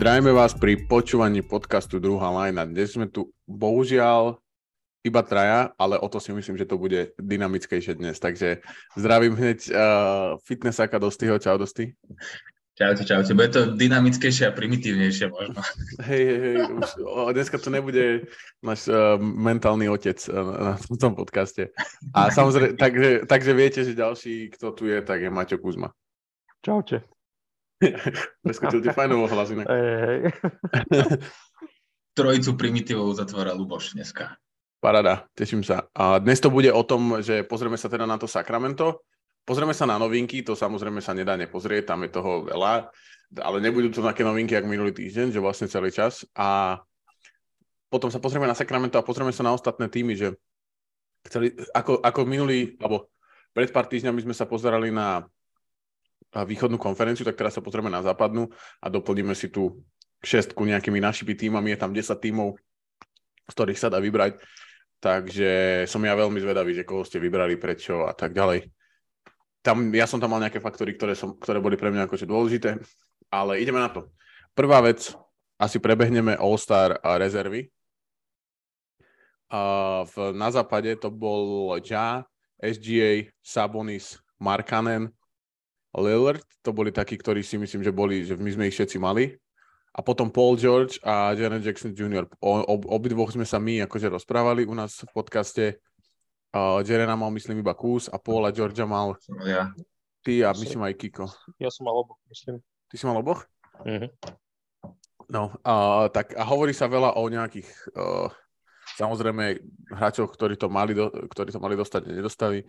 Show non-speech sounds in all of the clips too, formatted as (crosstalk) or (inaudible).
Zdravíme vás pri počúvaní podcastu Druhá lajna. Dnes sme tu bohužiaľ iba traja, ale o to si myslím, že to bude dynamickejšie dnes. Takže zdravím hneď uh, fitnessáka Dostyho. Čau Dosty. Čaute, čaute. Bude to dynamickejšie a primitívnejšie možno. Hej, hej, hej. Už, o, dneska to nebude náš uh, mentálny otec uh, na tom podcaste. A samozrejme, takže, takže viete, že ďalší, kto tu je, tak je Maťo Kuzma. Čaute. (laughs) Preskočil ti fajnovú hlas inak. Hej, hej. (laughs) Trojicu primitívov zatvára Luboš dneska. Parada, teším sa. A dnes to bude o tom, že pozrieme sa teda na to Sacramento, pozrieme sa na novinky, to samozrejme sa nedá nepozrieť, tam je toho veľa, ale nebudú to také novinky, ako minulý týždeň, že vlastne celý čas. A potom sa pozrieme na Sacramento a pozrieme sa na ostatné týmy, že chceli, ako, ako minulý, alebo pred pár týždňami sme sa pozerali na východnú konferenciu, tak teraz sa pozrieme na západnú a doplníme si tu šestku nejakými našimi týmami. Je tam 10 týmov, z ktorých sa dá vybrať. Takže som ja veľmi zvedavý, že koho ste vybrali, prečo a tak ďalej. Tam, ja som tam mal nejaké faktory, ktoré, som, ktoré boli pre mňa akože dôležité, ale ideme na to. Prvá vec, asi prebehneme All-Star rezervy. A v, na západe to bol Ja, SGA, Sabonis, Markanen, Lillard, to boli takí, ktorí si myslím, že boli, že my sme ich všetci mali. A potom Paul George a Jaren Jackson Jr. O, ob, obidvoch sme sa my akože rozprávali u nás v podcaste. Uh, Jarena mal myslím iba kus a Paul a Georgia mal Ja. ty a myslím aj Kiko. Ja som mal oboch, myslím. Ty si mal oboch? Mhm. No, uh, tak a hovorí sa veľa o nejakých uh, samozrejme hráčoch, ktorí to mali, do, ktorí to mali dostať, nedostali.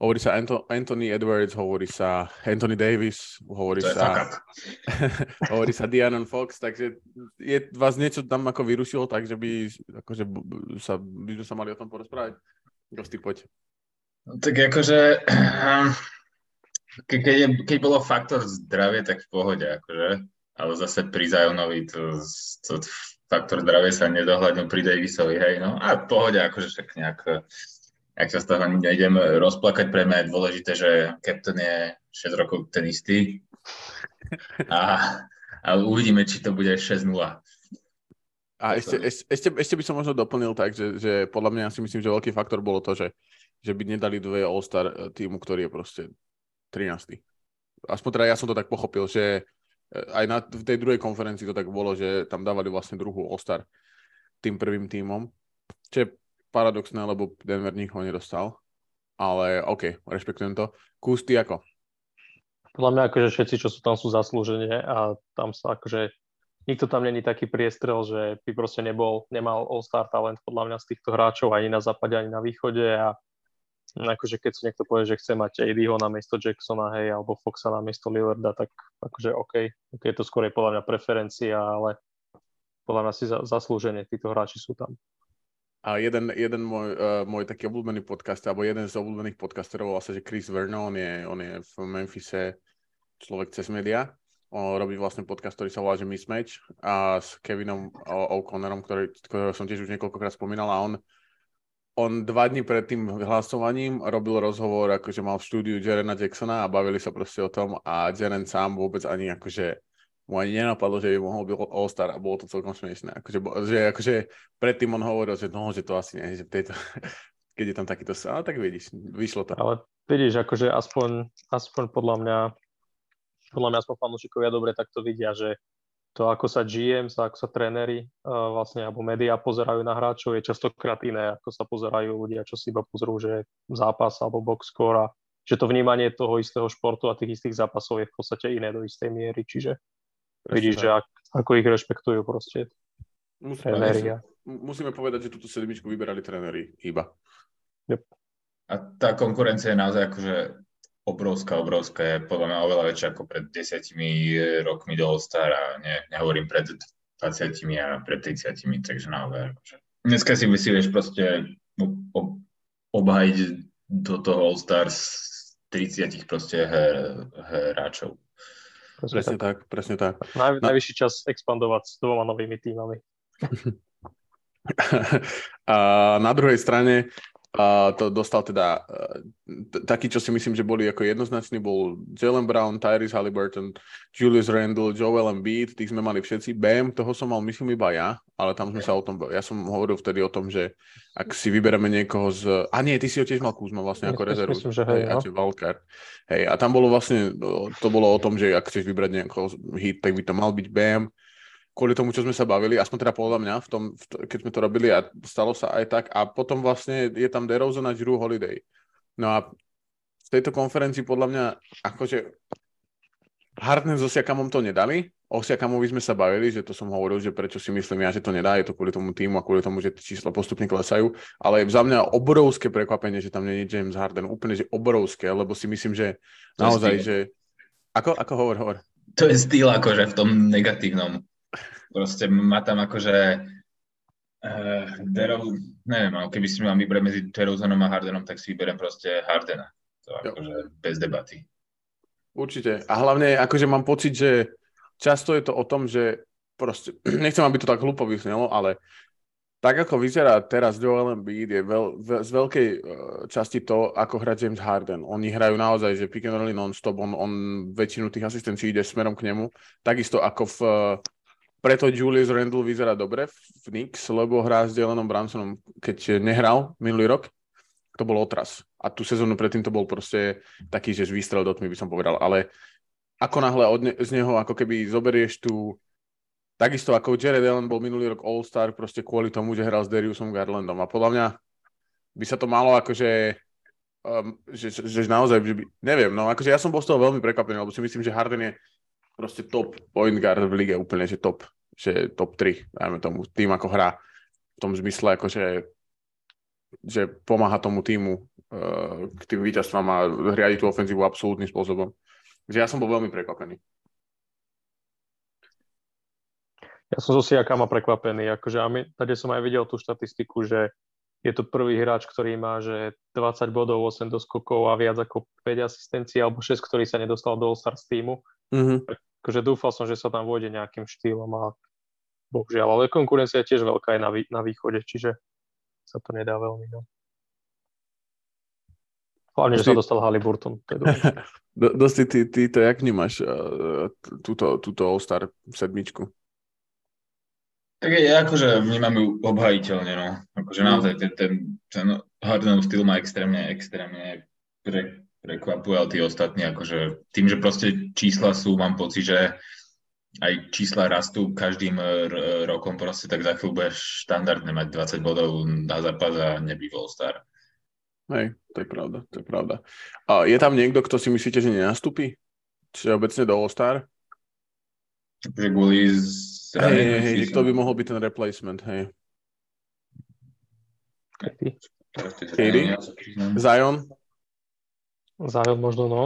Hovorí sa Anthony Edwards, hovorí sa Anthony Davis, hovorí sa, (laughs) hovorí sa Dianon Fox, takže je vás niečo tam ako vyrušilo, takže by, akože, sa, by sme sa mali o tom porozprávať. Dosti, poď. No, tak akože, ke, keď, je, keď bolo faktor zdravie, tak v pohode, akože. Ale zase pri Zajonovi to, to faktor zdravie sa nedohľadnil pri Davisovi, hej, no. A v pohode, akože však nejak, ak sa z toho nejdem rozplakať, pre mňa je dôležité, že Captain je 6 rokov ten istý. A, a uvidíme, či to bude 6-0. A ešte, ešte, ešte, by som možno doplnil tak, že, že podľa mňa si myslím, že veľký faktor bolo to, že, že by nedali dve All-Star eh, týmu, ktorý je proste 13. Aspoň teda ja som to tak pochopil, že eh, aj na, v tej druhej konferencii to tak bolo, že tam dávali vlastne druhú All-Star tým prvým týmom. Čo je paradoxné, lebo Denver nikoho nedostal. Ale OK, rešpektujem to. Kus, ty ako? Podľa mňa akože všetci, čo sú tam, sú zaslúženie a tam sa akože nikto tam není taký priestrel, že by proste nebol, nemal all-star talent podľa mňa z týchto hráčov ani na západe, ani na východe a akože keď si niekto povie, že chce mať ADho na miesto Jacksona, hej, alebo Foxa na miesto Lillarda, tak akože OK, OK, je to skôr je podľa mňa preferencia, ale podľa mňa si za, zaslúženie títo hráči sú tam. A jeden, jeden môj, uh, môj taký obľúbený podcast, alebo jeden z obľúbených podcasterov volá sa, že Chris Vernon, on je, on je v Memphise človek cez media. On robí vlastne podcast, ktorý sa volá, že Mismatch a s Kevinom O'Connorom, ktorý, ktorého som tiež už niekoľkokrát spomínal a on, on dva dní pred tým hlasovaním robil rozhovor, akože mal v štúdiu Jarena Jacksona a bavili sa proste o tom a Jaren sám vôbec ani akože mu ani nenapadlo, že by mohol byť All-Star a bolo to celkom smiešné. Akože, že, akože predtým on hovoril, že no, že to asi nie, že tejto, (laughs) keď je tam takýto ale tak vidíš, vyšlo to. Ale vidíš, akože aspoň, aspoň podľa mňa, podľa mňa aspoň fanúšikovia dobre takto vidia, že to, ako sa GM, ako sa tréneri uh, vlastne, alebo médiá pozerajú na hráčov, je častokrát iné, ako sa pozerajú ľudia, čo si iba pozrú, že zápas alebo box score a že to vnímanie toho istého športu a tých istých zápasov je v podstate iné do istej miery, čiže vidíš, že ak, ako ich rešpektujú proste musíme, musíme povedať, že túto sedmičku vyberali tréneri iba. A tá konkurencia je naozaj akože obrovská, obrovská. Je podľa mňa oveľa väčšia ako pred desiatimi rokmi do All-Star a ne, nehovorím pred 20 a pred 30, takže naozaj akože. Dneska si myslíš proste ob, obhajiť do toho All-Star z 30 proste her, hráčov. Presne tak, presne tak. Naj, No. Najvyšší čas expandovať s dvoma novými týmami. (laughs) (laughs) a na druhej strane A to dostal teda t- taký, čo si myslím, že boli ako jednoznačný, bol Jalen Brown, Tyrese Halliburton, Julius Randle, Joel Embiid, tých sme mali všetci. Bam, toho som mal myslím iba ja, ale tam sme sa o tom, ja som hovoril vtedy o tom, že ak si vybereme niekoho z... A nie, ty si ho tiež mal Kuzma vlastne ako rezervu. Myslím, že hej, hej, no. hej, a tam bolo vlastne, to bolo o tom, že ak chceš vybrať niekoho hit, tak by to mal byť Bam, kvôli tomu, čo sme sa bavili, aspoň teda podľa mňa, v tom, v to, keď sme to robili a stalo sa aj tak. A potom vlastne je tam DeRozan a Drew Holiday. No a v tejto konferencii podľa mňa akože Harden so Siakamom to nedali, o Siakamovi sme sa bavili, že to som hovoril, že prečo si myslím ja, že to nedá, je to kvôli tomu týmu a kvôli tomu, že čísla postupne klesajú, ale za mňa obrovské prekvapenie, že tam nie je James Harden, úplne, že obrovské, lebo si myslím, že naozaj, že... Ako, ako hovor, hovor? To je styl akože v tom negatívnom. Proste má tam akože uh, Derov, neviem, ale keby si mám vybrať medzi DeRozanom a Hardenom, tak si vyberiem proste Hardena. To akože bez debaty. Určite. A hlavne akože mám pocit, že často je to o tom, že proste, (clears throat) nechcem, aby to tak hlúpo vysnelo, ale tak ako vyzerá teraz Joel Embiid je veľ, veľ, z veľkej uh, časti to, ako hrá James Harden. Oni hrajú naozaj, že pick and roll non-stop, on, on väčšinu tých asistencií ide smerom k nemu. Takisto ako v, uh, preto Julius Randle vyzerá dobre v Knicks, lebo hrá s Dylanom Bransonom, keď nehral minulý rok, to bol otras. A tú sezónu predtým to bol proste taký, že výstrel do tmy by som povedal. Ale ako náhle ne- z neho ako keby zoberieš tú takisto ako Jared Allen bol minulý rok All-Star proste kvôli tomu, že hral s Dariusom Garlandom. A podľa mňa by sa to malo akože um, že, že, že naozaj, že by, neviem, no akože ja som bol z toho veľmi prekvapený, lebo si myslím, že Harden je proste top point guard v lige, úplne, že top, že top 3, dajme tomu, tým ako hrá v tom zmysle, akože že pomáha tomu týmu uh, k tým víťazstvám a riadi tú ofenzívu absolútnym spôsobom. Takže ja som bol veľmi prekvapený. Ja som zo Siakama prekvapený, akože a my, tady som aj videl tú štatistiku, že je to prvý hráč, ktorý má že 20 bodov, 8 doskokov a viac ako 5 asistencií alebo 6, ktorý sa nedostal do All-Star z týmu. Mm-hmm. Akože dúfal som, že sa tam vôjde nejakým štýlom a bohužiaľ, ale konkurencia je tiež veľká aj na, vý, na východe, čiže sa to nedá veľmi. No. Hlavne, že sa dostal Halliburton. (laughs) Dosti, ty, ty to jak vnímaš, uh, túto, túto All-Star sedmičku? Tak ja akože vnímam ju obhajiteľne, no. Akože naozaj ten, ten, ten Hardenov styl ma extrémne, extrémne pre, prekvapuje, ale tí ostatní, akože tým, že proste čísla sú, mám pocit, že aj čísla rastú každým r- rokom proste, tak za chvíľu budeš štandardne mať 20 bodov na zápas a nebýval star. Hej, to je pravda, to je pravda. A je tam niekto, kto si myslíte, že nenastúpi? Čiže obecne do All-Star? Že kvôli Hej, hej, hej, kto by mohol byť ten replacement, hej. Katie? Zion? Zion možno, no.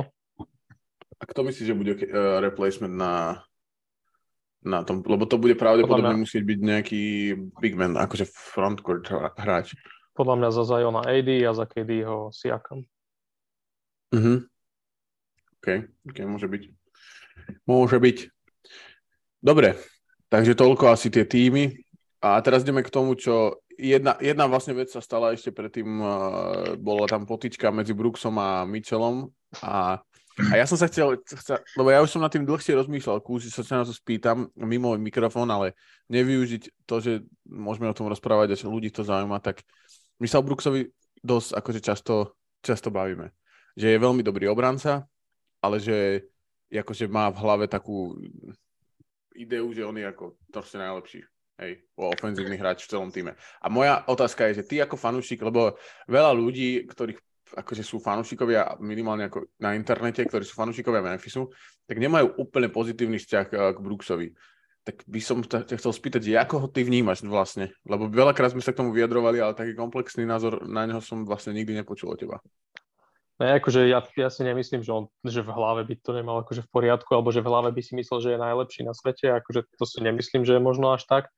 A kto myslí, že bude uh, replacement na, na tom? Lebo to bude pravdepodobne musieť byť nejaký big man, akože frontcourt hráč. Podľa mňa za Ziona AD a za KD ho Siakam. Mhm. OK, OK, môže byť. Môže byť. Dobre, takže toľko asi tie týmy. A teraz ideme k tomu, čo jedna, jedna vlastne vec sa stala ešte predtým, uh, bola tam potička medzi Brooksom a Mitchellom a, a ja som sa chcel, chcel, lebo ja už som nad tým dlhšie rozmýšľal, kúsi sa na to spýtam mimo mikrofón, ale nevyužiť to, že môžeme o tom rozprávať a že ľudí to zaujíma, tak my sa o Brooksovi dosť akože často, často bavíme. Že je veľmi dobrý obranca, ale že akože má v hlave takú ideu, že on je ako proste najlepší Hej, o ofenzívny hráč v celom týme. A moja otázka je, že ty ako fanúšik, lebo veľa ľudí, ktorých akože sú fanúšikovia minimálne ako na internete, ktorí sú fanúšikovia Memphisu, tak nemajú úplne pozitívny vzťah eh, k Brooksovi. Tak by som ťa chcel spýtať, ako ho ty vnímaš vlastne? Lebo veľakrát sme sa k tomu vyjadrovali, ale taký komplexný názor na neho som vlastne nikdy nepočul od teba. No, akože ja, ja si nemyslím, že, on, že v hlave by to nemal akože v poriadku, alebo že v hlave by si myslel, že je najlepší na svete. Akože to si nemyslím, že je možno až tak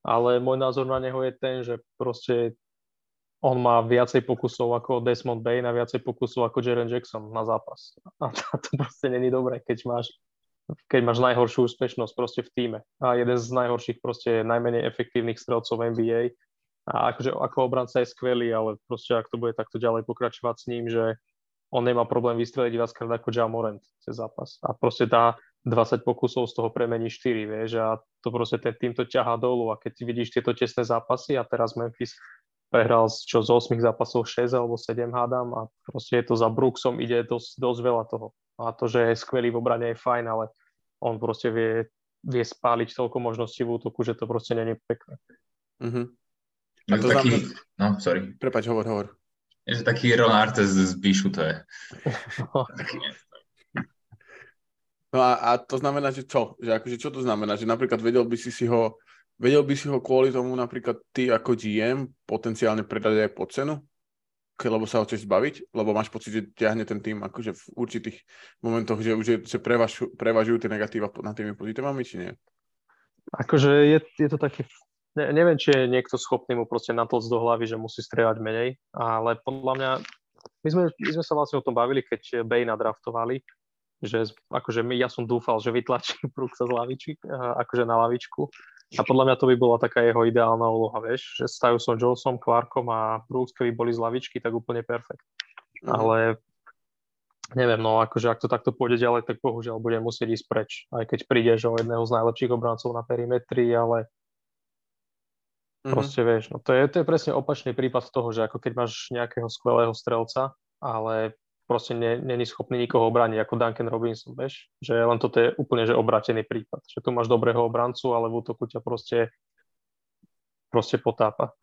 ale môj názor na neho je ten, že proste on má viacej pokusov ako Desmond Bain a viacej pokusov ako Jaren Jackson na zápas. A (laughs) to proste není dobré, keď máš, keď máš najhoršiu úspešnosť proste v týme. A jeden z najhorších proste najmenej efektívnych strelcov NBA A akože ako obranca je skvelý, ale proste ak to bude takto ďalej pokračovať s ním, že on nemá problém vystreliť viackrát ako Jamorant cez zápas. A proste dá 20 pokusov z toho premení 4, vieš, a to proste ten týmto ťahá dolu a keď vidíš tieto tesné zápasy a teraz Memphis prehral čo z 8 zápasov 6 alebo 7 hádam a proste je to za Brooksom, ide dosť, dosť veľa toho. A to, že je skvelý v obrane je fajn, ale on proste vie, vie spáliť toľko možností v útoku, že to proste není pekné. Uh-huh. A to taký, znamená... no, sorry. Prepač, hovor, hovor. Je to taký Ron Artes z Bíšu, to je. (laughs) No a, a to znamená, že čo? Že akože čo to znamená? Že napríklad vedel by si si ho, vedel by si ho kvôli tomu napríklad ty ako GM potenciálne predať aj pod cenu? lebo sa ho chceš zbaviť? Lebo máš pocit, že ťahne ten tým akože v určitých momentoch, že už je, že prevažujú, prevažujú tie negatíva nad tými pozitívami, či nie? Akože je, je to také ne, neviem, či je niekto schopný mu proste natlcť do hlavy, že musí strieľať menej, ale podľa mňa, my sme, my sme sa vlastne o tom bavili, keď Bay nadraftovali, že akože my, ja som dúfal, že vytlačí Brooksa (laughs) z lavičky, akože na lavičku a podľa mňa to by bola taká jeho ideálna úloha, vieš, že stajú som Johnson, Clarkom a Brooks, keby boli z lavičky, tak úplne perfekt. Mm. Ale neviem, no akože ak to takto pôjde ďalej, tak bohužiaľ budem musieť ísť preč, aj keď prídeš o jedného z najlepších obrancov na perimetri, ale Mm-hmm. Proste vieš, no to je, to je presne opačný prípad toho, že ako keď máš nejakého skvelého strelca, ale proste není schopný nikoho obrániť, ako Duncan Robinson, vieš? Že len toto je úplne že obratený prípad. Že tu máš dobrého obrancu, ale v útoku ťa proste, proste potápa.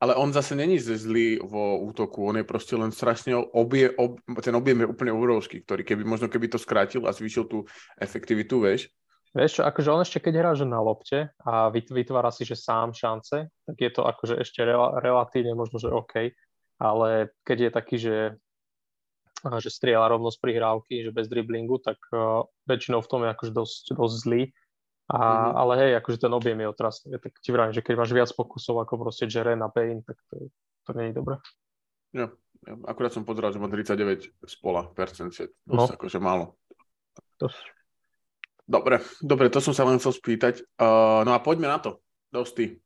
Ale on zase není zlý vo útoku, on je proste len strašne obie, ob, ten objem je úplne obrovský, ktorý keby možno keby to skrátil a zvýšil tú efektivitu, vieš, Vieš čo, akože on ešte keď hrá že na lopte a vytvára si, že sám šance, tak je to akože ešte rel- relatívne možno, že OK, ale keď je taký, že, že strieľa rovno z prihrávky, že bez driblingu, tak uh, väčšinou v tom je akože dosť, dosť zlý. A, mm-hmm. Ale hej, akože ten objem je otrasný. Tak ti vravím, že keď máš viac pokusov ako proste Jeren a Payne, tak to, to nie je dobré. Ja, ja, akurát som pozeral, že má 39 spola percent, dosť no. akože málo. Dosť. Dobre, dobre, to som sa len chcel spýtať. Uh, no a poďme na to. Dosti.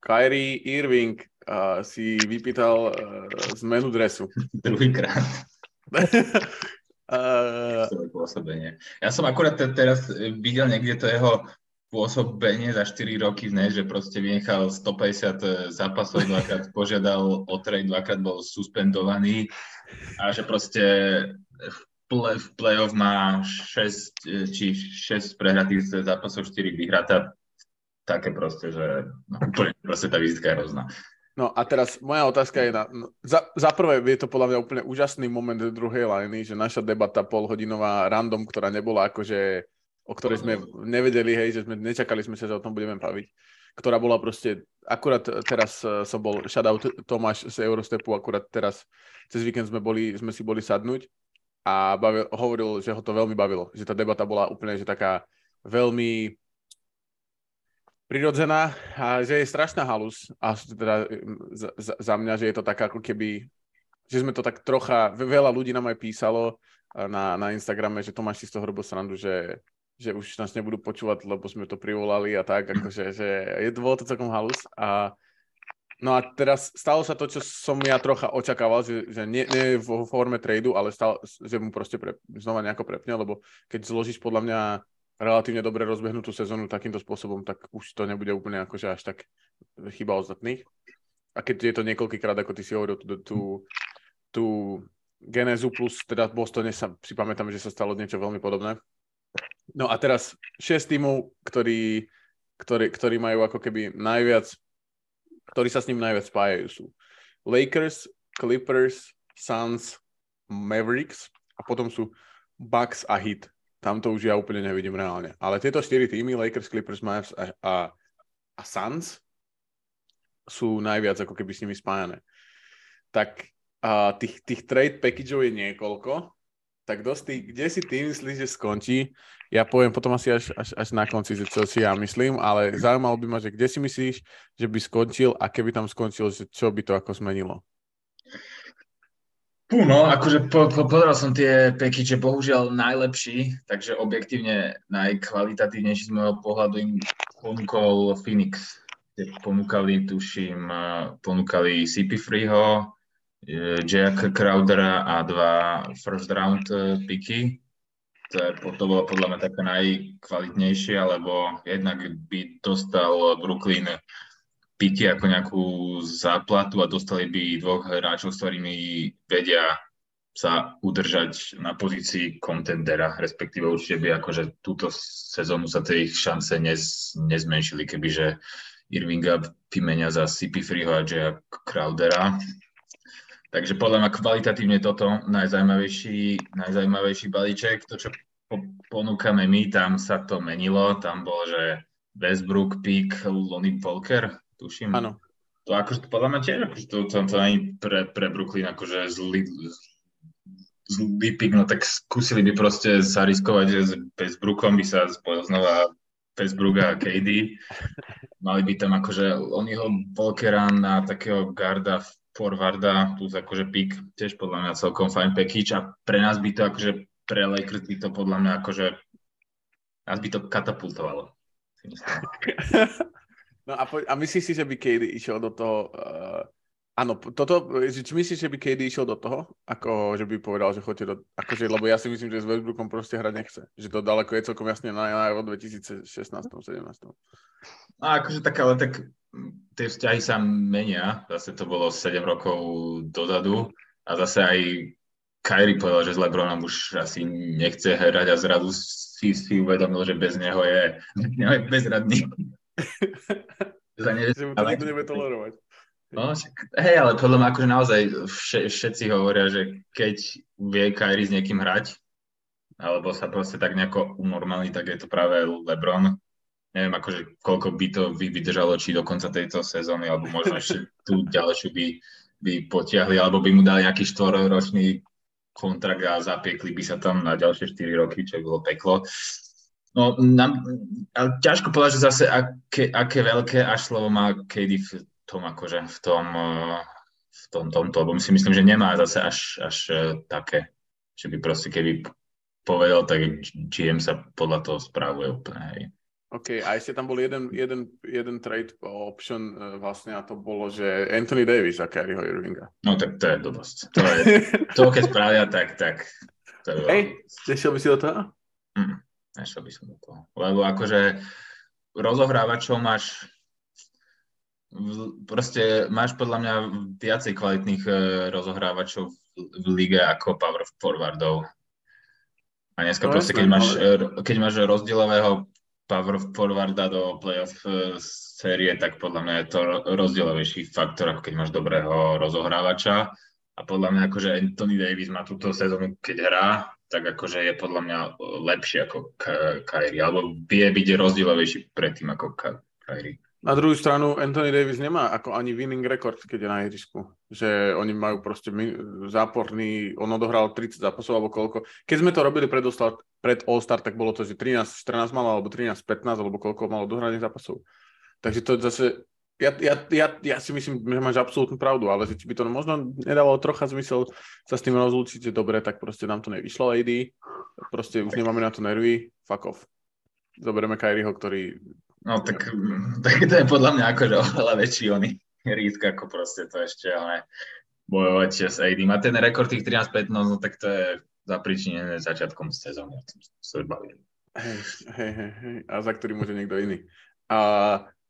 Kyrie Irving uh, si vypýtal uh, zmenu dresu. (laughs) Druhýkrát. (laughs) uh, ja som akurát teraz videl niekde to jeho pôsobenie za 4 roky, ne, že proste vynechal 150 zápasov, dvakrát (laughs) požiadal o trade, dvakrát bol suspendovaný a že proste v play, v play-off má 6, či 6 prehratých zápasov, 4 vyhratá. Také proste, že no, úplne proste tá vizitka je hrozná. No a teraz moja otázka je na... No, za, za prvé je to podľa mňa úplne úžasný moment druhej liny, že naša debata polhodinová random, ktorá nebola akože o ktorej sme nevedeli, hej, že sme nečakali sme sa, že o tom budeme baviť, ktorá bola proste, akurát teraz uh, som bol, shoutout Tomáš z Eurostepu, akurát teraz cez víkend sme, boli, sme si boli sadnúť a bavil, hovoril, že ho to veľmi bavilo, že tá debata bola úplne že taká veľmi prirodzená a že je strašná halus. A teda za, za, za mňa, že je to tak ako keby, že sme to tak trocha, veľa ľudí nám aj písalo na, na Instagrame, že Tomáš si z toho robil srandu, že, že už nás nebudú počúvať, lebo sme to privolali a tak, akože, že je, bolo to celkom halus. A No a teraz stalo sa to, čo som ja trocha očakával, že, že nie, nie vo forme tradu, ale stalo, že mu proste pre, znova nejako prepne, lebo keď zložíš podľa mňa relatívne dobre rozbehnutú sezónu takýmto spôsobom, tak už to nebude úplne akože až tak chyba ostatných. A keď je to niekoľkýkrát, ako ty si hovoril, tú, tú, tú genézu plus teda v Bostone sa si pamätám, že sa stalo niečo veľmi podobné. No a teraz 6 tímov, ktorí, ktorí, ktorí majú ako keby najviac ktorí sa s ním najviac spájajú sú Lakers, Clippers, Suns, Mavericks a potom sú Bucks a Heat. Tam to už ja úplne nevidím reálne. Ale tieto štyri týmy, Lakers, Clippers, Mavs a, a, a Suns, sú najviac ako keby s nimi spájané. Tak a tých, tých trade packageov je niekoľko, tak dosť, kde si ty myslíš, že skončí? Ja poviem potom asi až, až, až na konci, že čo si ja myslím, ale zaujímalo by ma, že kde si myslíš, že by skončil a keby tam skončil, že čo by to ako zmenilo? Pú, no, akože po, po, pozeral som tie peky, že bohužiaľ najlepší, takže objektívne najkvalitatívnejší z môjho pohľadu im ponúkol Phoenix. ponúkali, tuším, ponúkali CP Freeho, Jack Crowdera a dva first round picky. To, je, to bolo podľa mňa také najkvalitnejšie, lebo jednak by dostal Brooklyn piky ako nejakú záplatu a dostali by dvoch hráčov, s ktorými vedia sa udržať na pozícii contendera, respektíve určite by akože túto sezónu sa tie ich šance nez, nezmenšili, kebyže Irvinga vymenia za CP Freeho a Jaya Crowdera. Takže podľa mňa kvalitatívne toto najzajímavejší, najzajímavejší balíček. To, čo ponúkame my, tam sa to menilo. Tam bol, že Westbrook, Pick, Lonnie Volker, tuším. Áno. To akože podľa mňa tiež, akože to, to, to ani pre, pre Brooklyn akože zlý, zlý pick, no tak skúsili by proste sa riskovať, že s Westbrookom by sa spojil znova Westbrook a KD. Mali by tam akože Oniho Volkera na takého garda forwarda, plus akože pick, tiež podľa mňa celkom fajn package a pre nás by to akože, pre Lakers by to podľa mňa akože, nás by to katapultovalo. (laughs) No a, po, a myslíš si, že by KD išiel do toho uh, Áno, toto, či myslíš, že by KD išiel do toho, ako že by povedal, že chodíte do, akože, lebo ja si myslím, že s Westbrookom proste hrať nechce. Že to daleko je celkom jasne na, na 2016 2017 No akože tak, ale tak tie vzťahy sa menia. Zase to bolo 7 rokov dozadu a zase aj Kyrie povedal, že s LeBronom už asi nechce hrať a zrazu si, si uvedomil, že bez neho je, (laughs) je bezradný. Že mu to nikto nebude tolerovať. No, hej, ale podľa mňa akože naozaj všetci hovoria, že keď vie Kyrie s niekým hrať, alebo sa proste tak nejako unormálni, tak je to práve LeBron. Neviem, akože koľko by to vydržalo, či do konca tejto sezóny, alebo možno (laughs) ešte tú ďalšiu by, by potiahli, alebo by mu dali nejaký štvororočný kontrakt a zapiekli by sa tam na ďalšie 4 roky, čo by bolo peklo. No, nám, ťažko povedať, že zase aké, aké veľké až slovo má KD v tom akože v tom, eh, v tom tomto, lebo si myslím, že nemá zase až, až eh, také, že by proste keby povedal, tak GM sa podľa toho správuje úplne, hej. OK, a ešte tam bol jeden, jeden, jeden trade option uh, vlastne a to bolo, že Anthony Davis a Kyrie Irvinga. No tak to je dosť. To, je, to keď spravia, tak, tak to je Hej, nešiel by si do toho? Mm, nešiel by som do toho. Lebo akože rozohrávačov máš proste máš podľa mňa viacej kvalitných e, rozohrávačov v lige ako power forwardov. A dneska no, proste, keď máš, e, keď máš rozdielového power forwarda do playoff e, série, tak podľa mňa je to rozdielovejší faktor, ako keď máš dobrého rozohrávača. A podľa mňa akože Anthony Davis má túto sezónu, keď hrá, tak akože je podľa mňa lepší ako Kyrie, alebo vie byť rozdielovejší predtým ako Kyrie. Na druhú stranu Anthony Davis nemá ako ani winning record, keď je na ihrisku. Že oni majú proste záporný, on odohral 30 zápasov alebo koľko. Keď sme to robili pred All-Star, pred All-Star tak bolo to, že 13-14 malo, alebo 13-15, alebo koľko malo dohraných zápasov. Takže to zase, ja, ja, ja, ja si myslím, že máš absolútnu pravdu, ale že či by to možno nedávalo trocha zmysel sa s tým rozlúčiť, že dobre, tak proste nám to nevyšlo AD, proste už nemáme na to nervy, fuck off. Zoberieme Kyrieho, ktorý No tak, tak to je podľa mňa akože oveľa väčší oný risk, ako proste to ešte, ale bojovať s AD. Má ten rekord tých 13-15, no tak to je zapričinené začiatkom sezóny, o tom sa bavili. Hej, hej, hej, hej, a za ktorý môže niekto iný. A,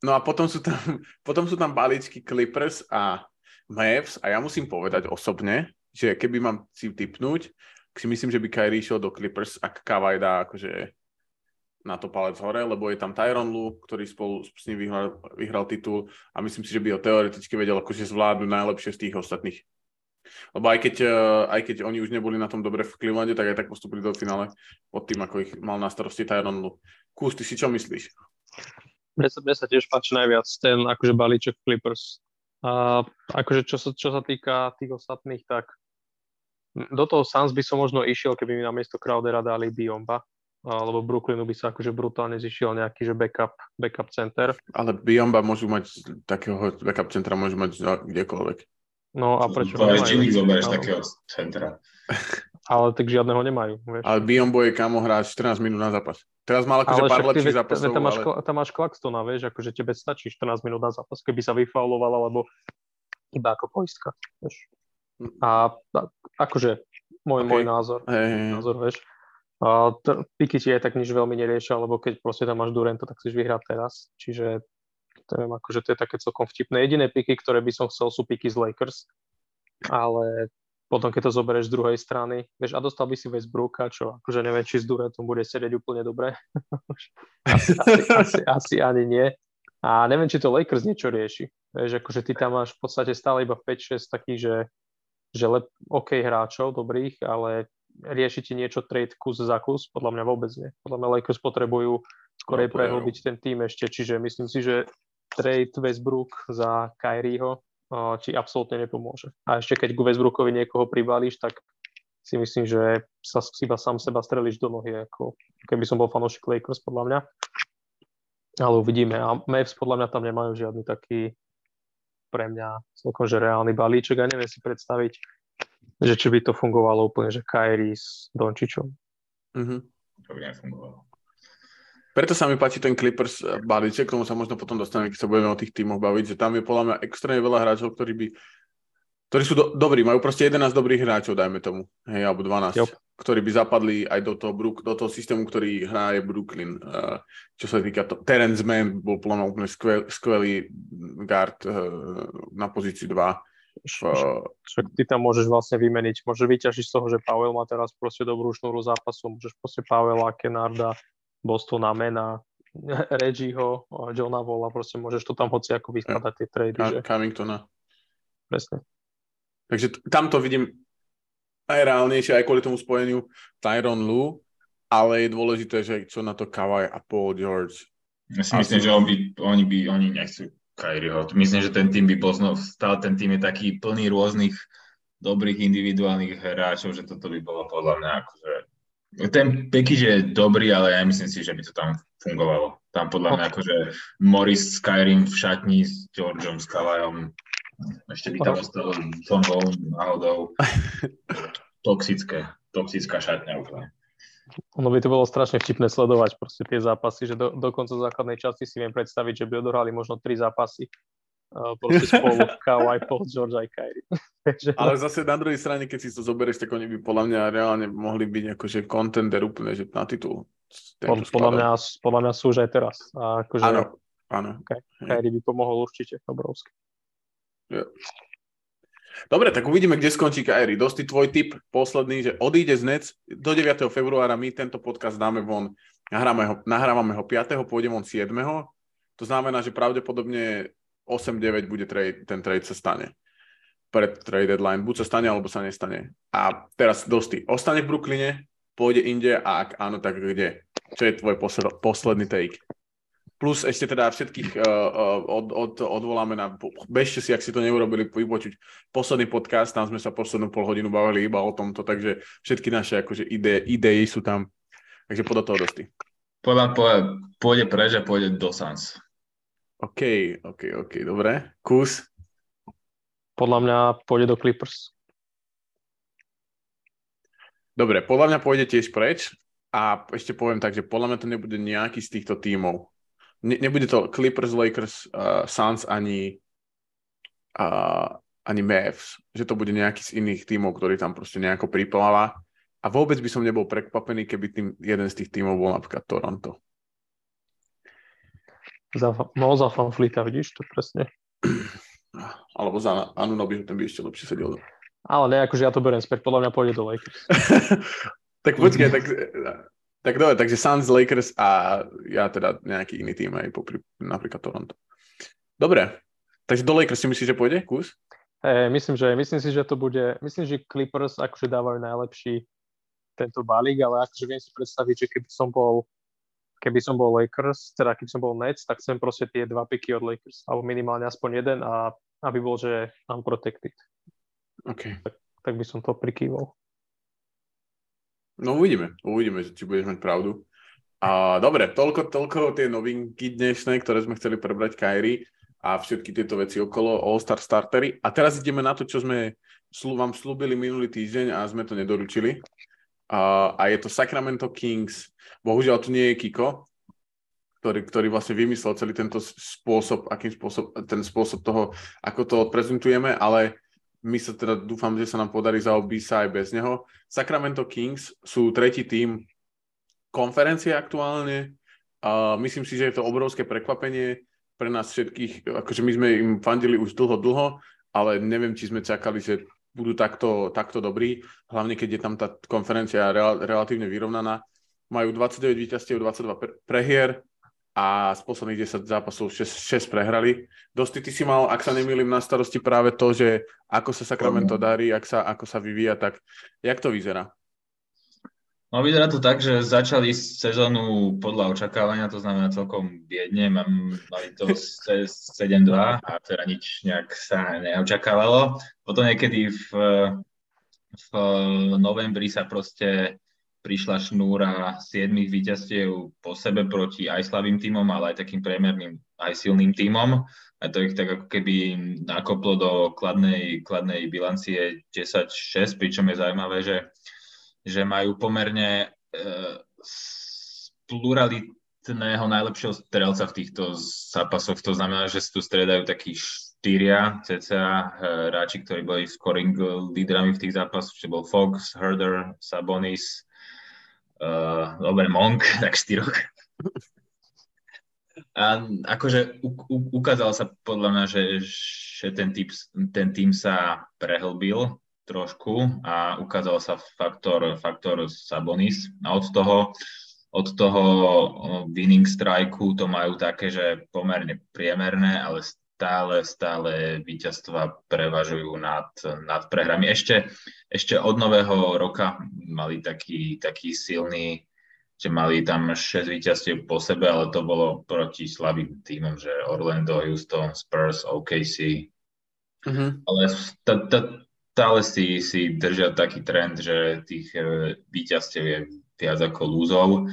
no a potom sú tam, (laughs) potom sú tam balíčky Clippers a Mavs a ja musím povedať osobne, že keby mám si typnúť, si myslím, že by Kyrie išiel do Clippers, ak Kawhi dá akože na to palec hore, lebo je tam Tyron Lu, ktorý spolu s ním vyhral, vyhral titul a myslím si, že by ho teoreticky vedel akože zvládnuť najlepšie z tých ostatných. Lebo aj keď, eh, aj keď oni už neboli na tom dobre v Clevelande, tak aj tak postupili do finále pod tým, ako ich mal na starosti Tyron Lu. Kús, ty si čo myslíš? Mne sa, mne sa tiež páči najviac ten akože balíček Clippers. A akože čo sa, čo sa týka tých ostatných, tak do toho Suns by som možno išiel, keby mi na miesto Crowdera dali Biomba, alebo Brooklynu by sa akože brutálne zišiel nejaký že backup, backup center. Ale Biomba môžu mať takého backup centra, môžu mať kdekoľvek. No a prečo to? Jimmy zoberieš takého centra. Ale tak žiadneho nemajú. Vieš. Ale Biombo je kamo hrá 14 minút na zápas. Teraz mal akože pár lepších zápasov, tam, máš, ale... tam máš Klaxtona, vieš, akože tebe stačí 14 minút na zápas, keby sa vyfauloval, alebo iba ako poistka, vieš. A, a akože môj, okay. môj názor, hey, hey. názor, vieš. A t- piky ti aj tak nič veľmi neriešia, lebo keď proste tam máš Durento, tak chceš vyhrať teraz. Čiže to, viem, akože to je také celkom vtipné. Jediné piky, ktoré by som chcel, sú piky z Lakers, ale potom keď to zoberieš z druhej strany, vieš, a dostal by si Westbrooka, čo akože neviem, či s Durantom bude sedieť úplne dobre. (laughs) asi, asi, asi, asi ani nie. A neviem, či to Lakers niečo rieši. Vieš, akože ty tam máš v podstate stále iba 5-6 takých, že, že lep, OK hráčov, dobrých, ale rieši ti niečo trade kus za kus? Podľa mňa vôbec nie. Podľa mňa Lakers potrebujú skorej no, prehlbiť ten tým ešte, čiže myslím si, že trade Westbrook za Kyrieho ti absolútne nepomôže. A ešte keď ku Westbrookovi niekoho pribalíš, tak si myslím, že sa iba sám seba strelíš do nohy, ako keby som bol fanúšik Lakers, podľa mňa. Ale uvidíme. A Mavs podľa mňa tam nemajú žiadny taký pre mňa celkom že reálny balíček a neviem si predstaviť, že či by to fungovalo úplne, že Kyrie s Dončičom. Mm-hmm. To by nefungovalo. Preto sa mi páči ten Clippers eh, balíček, k tomu sa možno potom dostaneme, keď sa budeme o tých tímoch baviť, že tam je podľa mňa extrémne veľa hráčov, ktorí by ktorí sú do, dobrí, majú proste 11 dobrých hráčov, dajme tomu, hej, alebo 12, yep. ktorí by zapadli aj do toho, Brook, do toho systému, ktorý hrá je Brooklyn. Uh, čo sa týka to, Terence Mann bol podľa mňa úplne skvel, skvelý guard uh, na pozícii 2. Uh, Však ty tam môžeš vlastne vymeniť, môžeš vyťažiť z toho, že Pavel má teraz proste dobrú šnúru zápasu, môžeš proste Pavela, Kenarda, Bostona, Mena, (laughs) Reggieho, Johna Vola, proste môžeš to tam hoci ako vyskladať tie trady. Ka- že... Cummingtona. Presne. Takže t- tam to vidím aj reálnejšie, aj kvôli tomu spojeniu Tyron Lu, ale je dôležité, že čo na to Kawhi a Paul George. Ja si myslím, že on by, oni, by, oni nechcú Kyrieho. Myslím, že ten tým by bol znov, stále ten tým je taký plný rôznych dobrých individuálnych hráčov, že toto by bolo podľa mňa akože ten package je dobrý, ale ja myslím si, že by to tam fungovalo. Tam podľa mňa akože Morris Skyrim v šatni s Georgeom, s Kavajom, ešte by tam ostal Tom náhodou. (laughs) Toxické, toxická šatňa úplne. Ono by to bolo strašne vtipné sledovať proste tie zápasy, že do, do konca základnej časti si viem predstaviť, že by odohrali možno tri zápasy proste (laughs) spolu Kawhi, Paul George aj Kyrie. (laughs) Ale zase na druhej strane, keď si to zoberieš, tak oni by podľa mňa reálne mohli byť akože contender úplne že na titul. Pod, podľa, mňa, podľa mňa sú už aj teraz. A akože, áno, áno. Kyrie by pomohol určite obrovsky. Yeah. Dobre, tak uvidíme, kde skončí Kyrie. Dosti tvoj tip posledný, že odíde z NEC do 9. februára, my tento podcast dáme von, nahrávame ho, nahrávame ho 5. pôjde von 7. To znamená, že pravdepodobne 8-9 bude trade, ten trade sa stane. Pred trade deadline. Buď sa stane, alebo sa nestane. A teraz dosti. Ostane v Brooklyne, pôjde inde a ak áno, tak kde? Čo je tvoj posled, posledný take? Plus ešte teda všetkých uh, uh, od, od, odvoláme na... Bežte si, ak si to neurobili, vypočuť posledný podcast, tam sme sa poslednú pol hodinu bavili iba o tomto, takže všetky naše akože ide, idei sú tam. Takže podľa toho dosti. Podľa, pôjde preč a pôjde do Sans. OK, OK, OK, dobre. Kus? Podľa mňa pôjde do Clippers. Dobre, podľa mňa pôjde tiež preč a ešte poviem tak, že podľa mňa to nebude nejaký z týchto tímov. Ne, nebude to Clippers, Lakers, uh, Suns ani, uh, ani Mavs. Že to bude nejaký z iných tímov, ktorý tam proste nejako pripláva. A vôbec by som nebol prekvapený, keby tým, jeden z tých tímov bol napríklad Toronto. Za, no, za fanflita, vidíš to presne. Alebo za Anunobi, ten by ešte lepšie sedel. Ale ne, akože ja to beriem späť, podľa mňa pôjde do Lakers. (laughs) tak počkaj, tak, tak dobre, takže Suns, Lakers a ja teda nejaký iný tým aj popri, napríklad Toronto. Dobre, takže do Lakers si myslíš, že pôjde kus? Hey, myslím, že, myslím si, že to bude, myslím, že Clippers akože dávajú najlepší tento balík, ale akože viem si predstaviť, že keby som bol keby som bol Lakers, teda keby som bol Nets, tak chcem proste tie dva piky od Lakers, alebo minimálne aspoň jeden a aby bol, že unprotected. OK. Tak, tak by som to prikýval. No uvidíme, uvidíme, či budeš mať pravdu. A dobre, toľko, toľko tie novinky dnešné, ktoré sme chceli prebrať Kyrie a všetky tieto veci okolo All-Star Startery. A teraz ideme na to, čo sme vám slúbili minulý týždeň a sme to nedoručili. A, a je to Sacramento Kings. Bohužiaľ tu nie je Kiko, ktorý, ktorý vlastne vymyslel celý tento spôsob, akým spôsob, ten spôsob toho, ako to odprezentujeme, ale my sa teda dúfam, že sa nám podarí zaobísť aj bez neho. Sacramento Kings sú tretí tým konferencie aktuálne. A myslím si, že je to obrovské prekvapenie pre nás všetkých. Akože my sme im fandili už dlho, dlho, ale neviem, či sme čakali, že budú takto, takto dobrí, hlavne keď je tam tá konferencia rel, relatívne vyrovnaná. Majú 29 víťazstiev, 22 prehier, a z posledných 10 zápasov 6, 6 prehrali. Dosti, ty si mal, ak sa nemýlim, na starosti práve to, že ako sa Sacramento darí, ak sa, ako sa vyvíja, tak jak to vyzerá? No vyzerá to tak, že začali sezónu podľa očakávania, to znamená celkom biedne, mám, mali to 7-2 a teda nič nejak sa neočakávalo. Potom niekedy v, v novembri sa proste prišla šnúra siedmých víťazstiev po sebe proti aj slabým tímom, ale aj takým priemerným, aj silným tímom. A to ich tak ako keby nakoplo do kladnej, kladnej bilancie 10-6, pričom je zaujímavé, že, že majú pomerne e, pluralitného najlepšieho strelca v týchto zápasoch. To znamená, že tu stredajú takí štyria cca e, hráči, ktorí boli scoring lídrami v tých zápasoch, čo bol Fox, Herder, Sabonis, uh, Monk, (laughs) tak štyroch. A akože u, u, ukázalo sa podľa mňa, že, že ten, typ, ten tým sa prehlbil trošku a ukázal sa faktor, faktor Sabonis. A od toho, od toho winning strajku to majú také, že pomerne priemerné, ale stále, stále víťazstva prevažujú nad, nad prehrami. Ešte, ešte od nového roka mali taký, taký silný, že mali tam 6 víťazstiev po sebe, ale to bolo proti slabým týmom, že Orlando, Houston, Spurs, OKC. Uh-huh. Ale stále si, si držia taký trend, že tých e, víťazstiev je viac ako lúzov.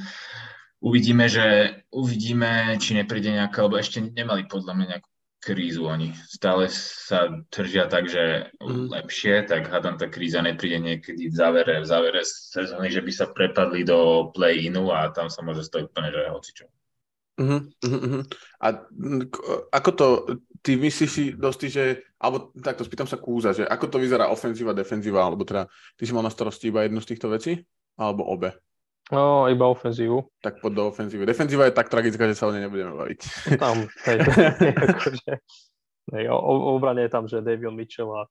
Uvidíme, že uvidíme, či nepríde nejaká, lebo ešte nemali podľa mňa nejakú krízu oni. Stále sa držia tak, že mm. lepšie, tak hádam tá kríza nepríde niekedy v závere, v závere sezóny, že by sa prepadli do play-inu a tam sa môže stať úplne, že hocičo. Uh-huh, uh-huh. A ako to, ty myslíš si dosti, že, alebo takto spýtam sa Kúza, že ako to vyzerá ofenzíva, defenzíva, alebo teda ty si mal na starosti iba jednu z týchto vecí, alebo obe? No, iba ofenzívu. Tak pod do ofenzívy. Defenzíva je tak tragická, že sa o nej nebudeme baviť. Tam, hej, (laughs) akože, hej, o, o obrane je tam, že Davion Mitchell a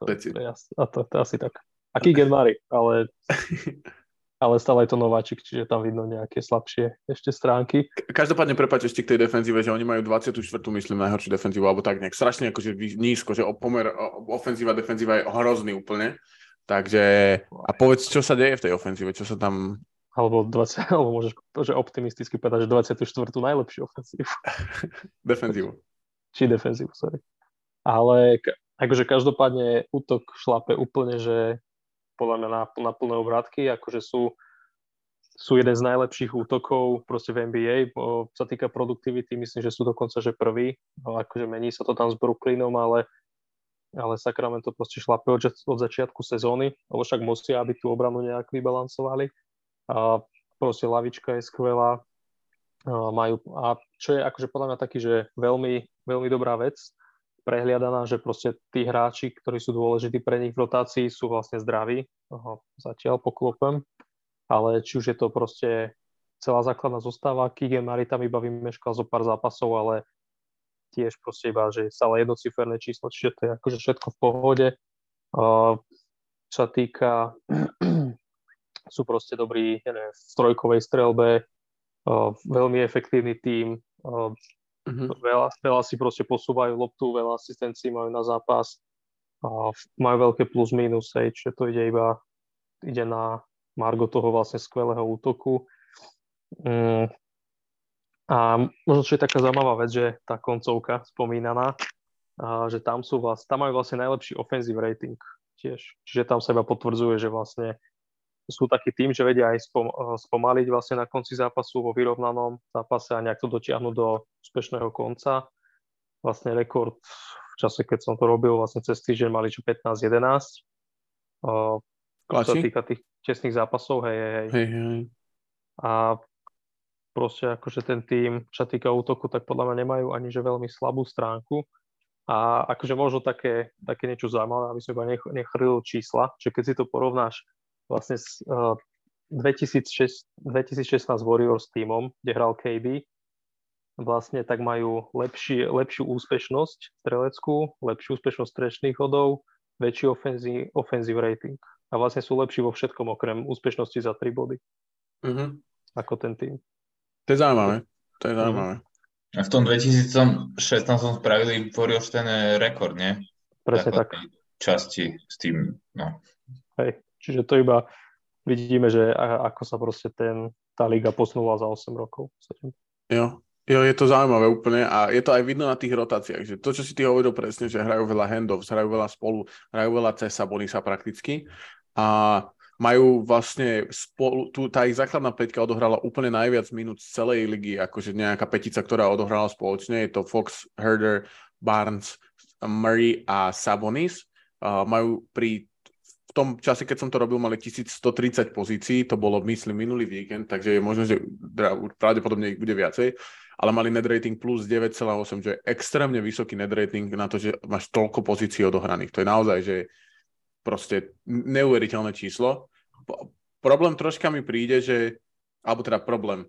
to, to, je, a to, to asi tak. A Keegan Murray, ale, (laughs) ale stále je to nováčik, čiže tam vidno nejaké slabšie ešte stránky. Každopádne prepáč ešte k tej defenzíve, že oni majú 24. myslím najhoršiu defenzívu, alebo tak nejak strašne akože nízko, že pomer ofenzíva, defenzíva je hrozný úplne. Takže a povedz, čo sa deje v tej ofenzíve, čo sa tam alebo 20, (laughs) alebo môžeš že optimisticky povedať, že 24. najlepšiu ofenzívu. (laughs) defenzívu. Či defenzívu, sorry. Ale akože každopádne útok šlape úplne, že podľa mňa na, na plné obrátky, akože sú, sú jeden z najlepších útokov proste v NBA. O, sa týka produktivity, myslím, že sú dokonca, že prvý. No, akože mení sa to tam s Brooklynom, ale, ale Sacramento proste šlape od, od začiatku sezóny, lebo však musia, aby tú obranu nejak vybalancovali a proste lavička je skvelá. A majú, a čo je akože podľa mňa taký, že veľmi, veľmi dobrá vec, prehliadaná, že proste tí hráči, ktorí sú dôležití pre nich v rotácii, sú vlastne zdraví. Aha, zatiaľ poklopem. Ale či už je to proste celá základná zostáva, Murray tam iba vymeškal zo pár zápasov, ale tiež proste iba, že stále jednociferné číslo, čiže to je akože všetko v pohode. Uh, čo sa týka (clears throat) sú proste dobrí neviem, v trojkovej strelbe, uh, veľmi efektívny tím, uh, uh-huh. veľa, veľa si proste posúvajú loptu, veľa asistencií majú na zápas, uh, majú veľké plus minus, hej, čiže to ide iba ide na margo toho vlastne skvelého útoku. Um, a možno, čo je taká zaujímavá vec, že tá koncovka spomínaná, a že tam sú vlastne, tam majú vlastne najlepší offensive rating tiež. Čiže tam sa iba potvrdzuje, že vlastne sú taký tým, že vedia aj spom- eh, spomaliť vlastne na konci zápasu vo vyrovnanom zápase a nejak to dotiahnuť do úspešného konca. Vlastne rekord v čase, keď som to robil, vlastne cez týždeň mali čo 15-11. Uh, Čo sa týka tých tesných zápasov, hej, hej, hej. hej. A proste akože ten tým, čo sa týka útoku, tak podľa mňa nemajú ani že veľmi slabú stránku. A akože možno také, také niečo zaujímavé, aby sme iba nech, nechrlil čísla, že keď si to porovnáš vlastne s uh, 2006, 2016 Warriors týmom, kde hral KD, vlastne tak majú lepší, lepšiu úspešnosť streleckú, lepšiu úspešnosť strečných hodov, väčší ofenzív, ofenzív rating. A vlastne sú lepší vo všetkom, okrem úspešnosti za 3 body. Uh-huh. Ako ten tým. To je zaujímavé. To je zaujímavé. A v tom 2016 spravili Warriors ten eh, rekord, nie? Presne tak. Časti s tým, no. Hej, čiže to iba vidíme, že ako sa proste ten, tá liga posunula za 8 rokov. Jo, Jo, je to zaujímavé úplne a je to aj vidno na tých rotáciách, že to, čo si ty hovoril presne, že hrajú veľa handoffs, hrajú veľa spolu, hrajú veľa cez Sabonisa prakticky a majú vlastne spolu, tu, tá ich základná peťka odohrala úplne najviac minút z celej ligy, akože nejaká petica, ktorá odohrala spoločne, je to Fox, Herder, Barnes, Murray a Sabonis. Uh, majú pri tom čase, keď som to robil, mali 1130 pozícií, to bolo, myslím, minulý víkend, takže je možno, že pravdepodobne ich bude viacej ale mali net rating plus 9,8, čo je extrémne vysoký net rating na to, že máš toľko pozícií odohraných. To je naozaj, že proste neuveriteľné číslo. Problém troška mi príde, že, alebo teda problém,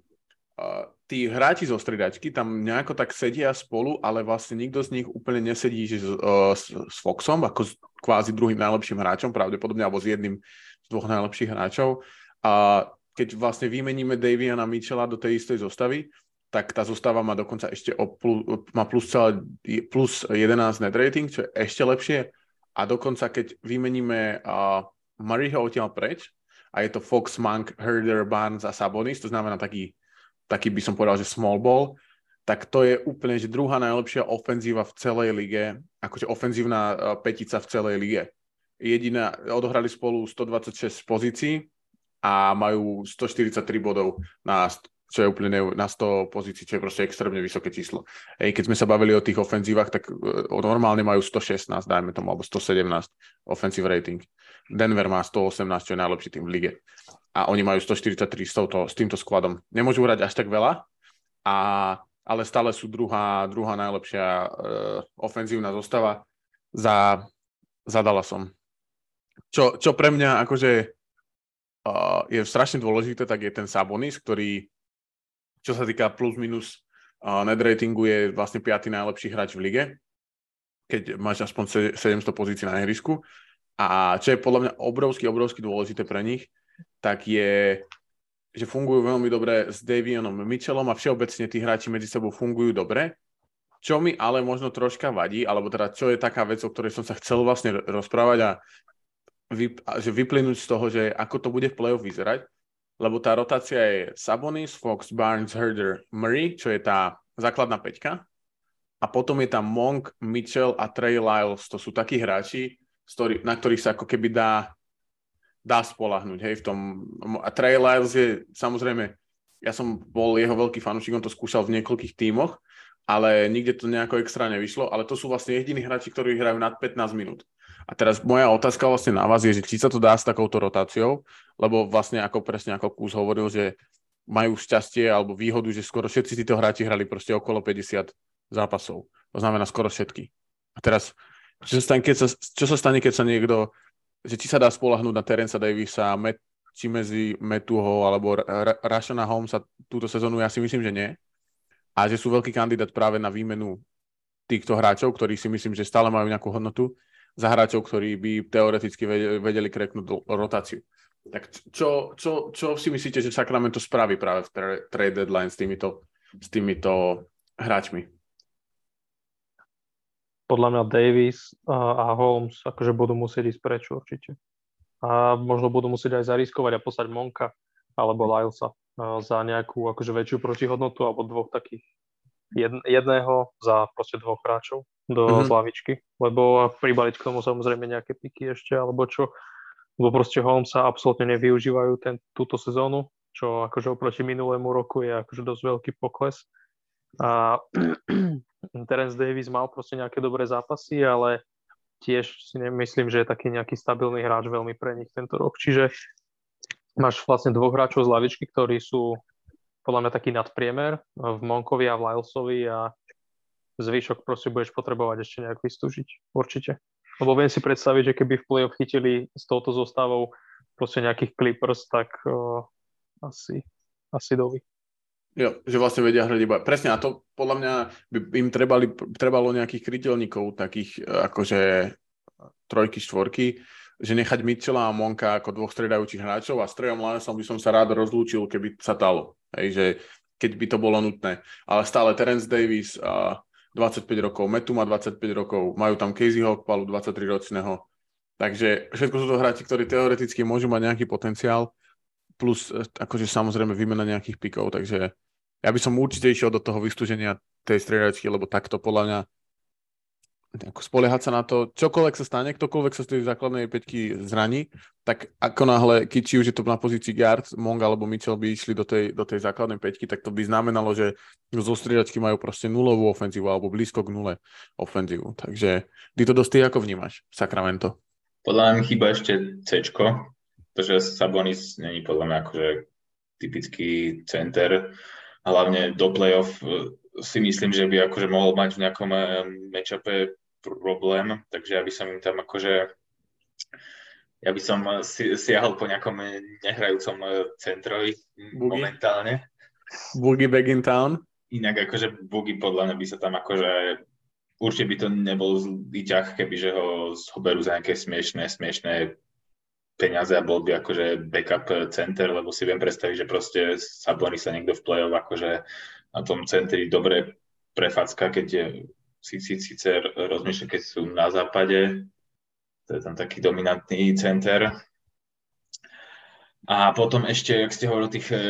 tí hráči zo stridačky tam nejako tak sedia spolu, ale vlastne nikto z nich úplne nesedí že, uh, s, s Foxom, ako s kvázi druhým najlepším hráčom, pravdepodobne, alebo s jedným z dvoch najlepších hráčov. A keď vlastne vymeníme Daviana Mitchella do tej istej zostavy, tak tá zostáva má dokonca ešte o plus, má plus, celé, plus 11 net rating, čo je ešte lepšie. A dokonca keď vymeníme uh, Murrayho odtiaľ preč, a je to Fox, Monk, Herder, Barnes a Sabonis, to znamená taký, taký by som povedal, že small ball, tak to je úplne, že druhá najlepšia ofenzíva v celej lige, akože ofenzívna uh, petica v celej lige. Jediná, odohrali spolu 126 pozícií a majú 143 bodov na čo je úplne na 100 pozícií, čo je proste extrémne vysoké číslo. Ej, keď sme sa bavili o tých ofenzívach, tak uh, normálne majú 116, dajme tomu, alebo 117 offensive rating. Denver má 118, čo je najlepší tým v lige. A oni majú 143 s, touto, s týmto skladom. Nemôžu hrať až tak veľa, a, ale stále sú druhá, druhá najlepšia uh, ofenzívna zostava za, za Dallasom. Čo, čo pre mňa akože uh, je strašne dôležité, tak je ten Sabonis, ktorý čo sa týka plus minus uh, net ratingu je vlastne piatý najlepší hráč v lige, keď máš aspoň 700 pozícií na ihrisku. A čo je podľa mňa obrovsky, obrovsky dôležité pre nich, tak je, že fungujú veľmi dobre s Davionom Mitchellom a všeobecne tí hráči medzi sebou fungujú dobre. Čo mi ale možno troška vadí, alebo teda čo je taká vec, o ktorej som sa chcel vlastne rozprávať a, vyp- a že vyplynúť z toho, že ako to bude v play-off vyzerať, lebo tá rotácia je Sabonis, Fox, Barnes, Herder, Murray, čo je tá základná peťka. A potom je tam Monk, Mitchell a Trey Lyles. To sú takí hráči, na ktorých sa ako keby dá, dá spolahnuť. Hej, v tom. A Trey Lyles je samozrejme, ja som bol jeho veľký fanúšik, on to skúšal v niekoľkých tímoch, ale nikde to nejako extra nevyšlo, ale to sú vlastne jediní hráči, ktorí hrajú nad 15 minút. A teraz moja otázka vlastne na vás je, že či sa to dá s takouto rotáciou, lebo vlastne ako presne ako Kús hovoril, že majú šťastie alebo výhodu, že skoro všetci títo hráči hrali proste okolo 50 zápasov. To znamená skoro všetky. A teraz, čo sa stane, keď sa, čo sa, stane, keď sa niekto, že či sa dá spolahnúť na Terence Davisa, Met, či medzi Metuho alebo Rashana Holmesa túto sezónu, ja si myslím, že nie. A že sú veľký kandidát práve na výmenu týchto hráčov, ktorí si myslím, že stále majú nejakú hodnotu za hráčov, ktorí by teoreticky vedeli kreknúť rotáciu. Tak čo, čo, čo si myslíte, že Sacramento spraví práve v trade deadline s týmito, s týmito hráčmi? Podľa mňa Davis a Holmes akože budú musieť ísť preč určite. A možno budú musieť aj zariskovať a poslať Monka alebo Lylesa za nejakú akože väčšiu protihodnotu alebo dvoch takých jedného za proste dvoch hráčov do mm-hmm. zlavičky, lebo pribaliť k tomu samozrejme nejaké piky ešte, alebo čo, lebo proste sa absolútne nevyužívajú ten, túto sezónu, čo akože oproti minulému roku je akože dosť veľký pokles. A (clears throat) Terence Davis mal proste nejaké dobré zápasy, ale tiež si nemyslím, že je taký nejaký stabilný hráč veľmi pre nich tento rok. Čiže máš vlastne dvoch hráčov z lavičky, ktorí sú podľa mňa taký nadpriemer v Monkovi a v Lylesovi a zvyšok proste budeš potrebovať ešte nejak vystúžiť. Určite. Lebo viem si predstaviť, že keby v play-off chytili s touto zostavou proste nejakých Clippers, tak uh, asi, asi dovi. Jo, že vlastne vedia hrať iba. Presne, a to podľa mňa by im trebali, trebalo nejakých krytelníkov, takých e, akože trojky, štvorky, že nechať Mitchella a Monka ako dvoch stredajúcich hráčov a s Trejom Lanesom by som sa rád rozlúčil, keby sa dalo. Hej, že keď by to bolo nutné. Ale stále Terence Davis, a 25 rokov, Metu má 25 rokov, majú tam Casey Hawkpalu 23 ročného. Takže všetko sú to hráči, ktorí teoreticky môžu mať nejaký potenciál, plus e, akože samozrejme výmena nejakých pikov, takže ja by som určite išiel do toho vystúženia tej striedačky, lebo takto podľa mňa ako spoliehať sa na to, čokoľvek sa stane, ktokoľvek sa z tej základnej peťky zraní, tak ako náhle, keď či už je to na pozícii guard, Mong alebo Mitchell by išli do tej, do tej základnej peťky, tak to by znamenalo, že zo striedačky majú proste nulovú ofenzívu alebo blízko k nule ofenzívu. Takže ty to dosť ty ako vnímaš, Sacramento? Podľa mňa chýba ešte C, pretože Sabonis není podľa mňa akože typický center hlavne do play-off e, si myslím, že by akože mohol mať v nejakom e, matchupe problém, takže ja by som im tam akože ja by som si, siahol po nejakom nehrajúcom e, centrovi Boogie. momentálne. Boogie back in town. Inak akože Boogie podľa mňa by sa tam akože určite by to nebol zlý ťah, kebyže ho zoberú za nejaké smiešné, smiešné peniaze a bol by akože backup center, lebo si viem predstaviť, že proste Sabonis sa niekto v play-off akože na tom centri dobre prefacka, keď je si, síce rozmýšľa, keď sú na západe, to je tam taký dominantný center. A potom ešte, ak ste hovorili o tých eh,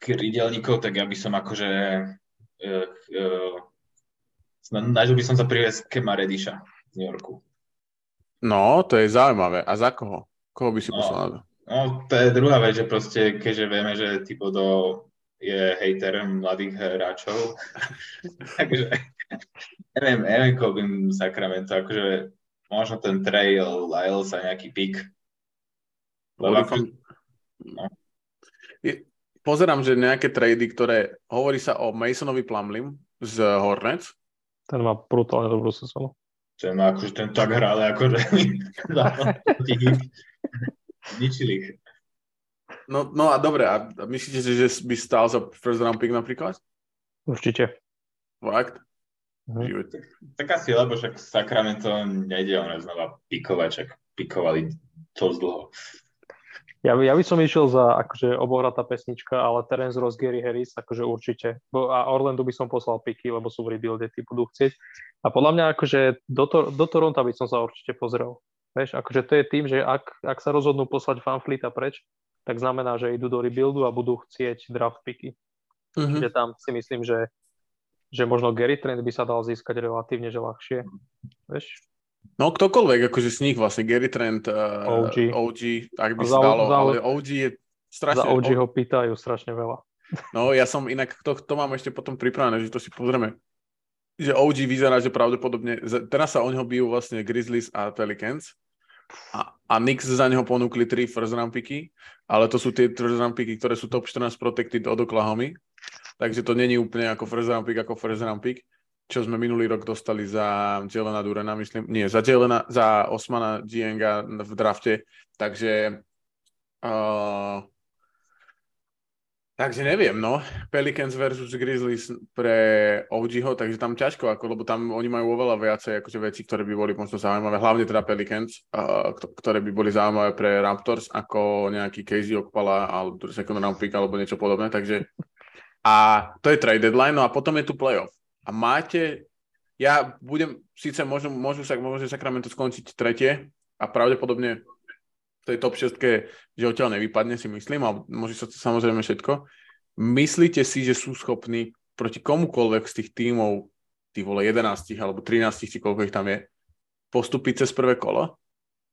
krydelníkov, tak ja by som akože uh, nažil by som sa priviesť Kema Rediša z New Yorku. No, to je zaujímavé. A za koho? Koho by si no, poslal? No, to je druhá vec, že proste, keďže vieme, že Tibodo je hejter mladých hráčov, takže neviem, neviem, koho bym Sacramento, akože možno ten trail, Lyle sa nejaký. Lebo ako, no. Pozerám, že nejaké trady, ktoré hovorí sa o Masonovi Plumlim z Hornets. Ten má brutálne dobrú sezónu. Ten má akože ten tak hral, akože Ničili ich. No, no a dobre, a myslíte si, že by stál za first round pick napríklad? Určite. Fakt? Mhm. Tak, tak asi, lebo však Sacramento nejde ono znova pikovať, však pikovali to dlho. Ja, ja by som išiel za akože obohratá pesnička, ale Terence Ross, Gary Harris, akože určite. Bo, a Orlando by som poslal piky, lebo sú v rebuilde, tí budú chcieť. A podľa mňa akože do, to, do Toronto by som sa určite pozrel. Vieš, akože to je tým, že ak, ak sa rozhodnú poslať fanflita preč, tak znamená, že idú do rebuildu a budú chcieť draft picky. Mm-hmm. Čiže tam si myslím, že, že možno Gary Trent by sa dal získať relatívne že ľahšie. Vieš? No ktokoľvek, akože z nich vlastne Gary Trent, uh, OG. OG, ak by sa dalo, za, ale OG je strašne... Za OG ho pýtajú strašne veľa. No ja som inak, to, to mám ešte potom pripravené, že to si pozrieme. Že OG vyzerá, že pravdepodobne, teraz sa o ňo bijú vlastne Grizzlies a Pelicans, a, a Knicks za neho ponúkli tri first round picky, ale to sú tie first round picky, ktoré sú top 14 protected od Oklahoma. Takže to není úplne ako first round pick, ako first round pick, čo sme minulý rok dostali za Jelena Durena, myslím, nie, za Jelena, za Osmana Gienga v drafte. Takže uh, Takže neviem, no. Pelicans versus Grizzlies pre OGho, takže tam ťažko, ako, lebo tam oni majú oveľa viacej akože veci, ktoré by boli možno zaujímavé, hlavne teda Pelicans, uh, ktoré by boli zaujímavé pre Raptors, ako nejaký Casey Okpala alebo second round pick alebo niečo podobné, takže a to je trade deadline, no a potom je tu playoff. A máte, ja budem, síce môžu, môžu sa, môže Sacramento skončiť tretie a pravdepodobne tej top 6, že odtiaľ nevypadne, si myslím, ale môže sa to samozrejme všetko. Myslíte si, že sú schopní proti komukoľvek z tých tímov, tých vole 11 alebo 13, či koľko ich tam je, postúpiť cez prvé kolo?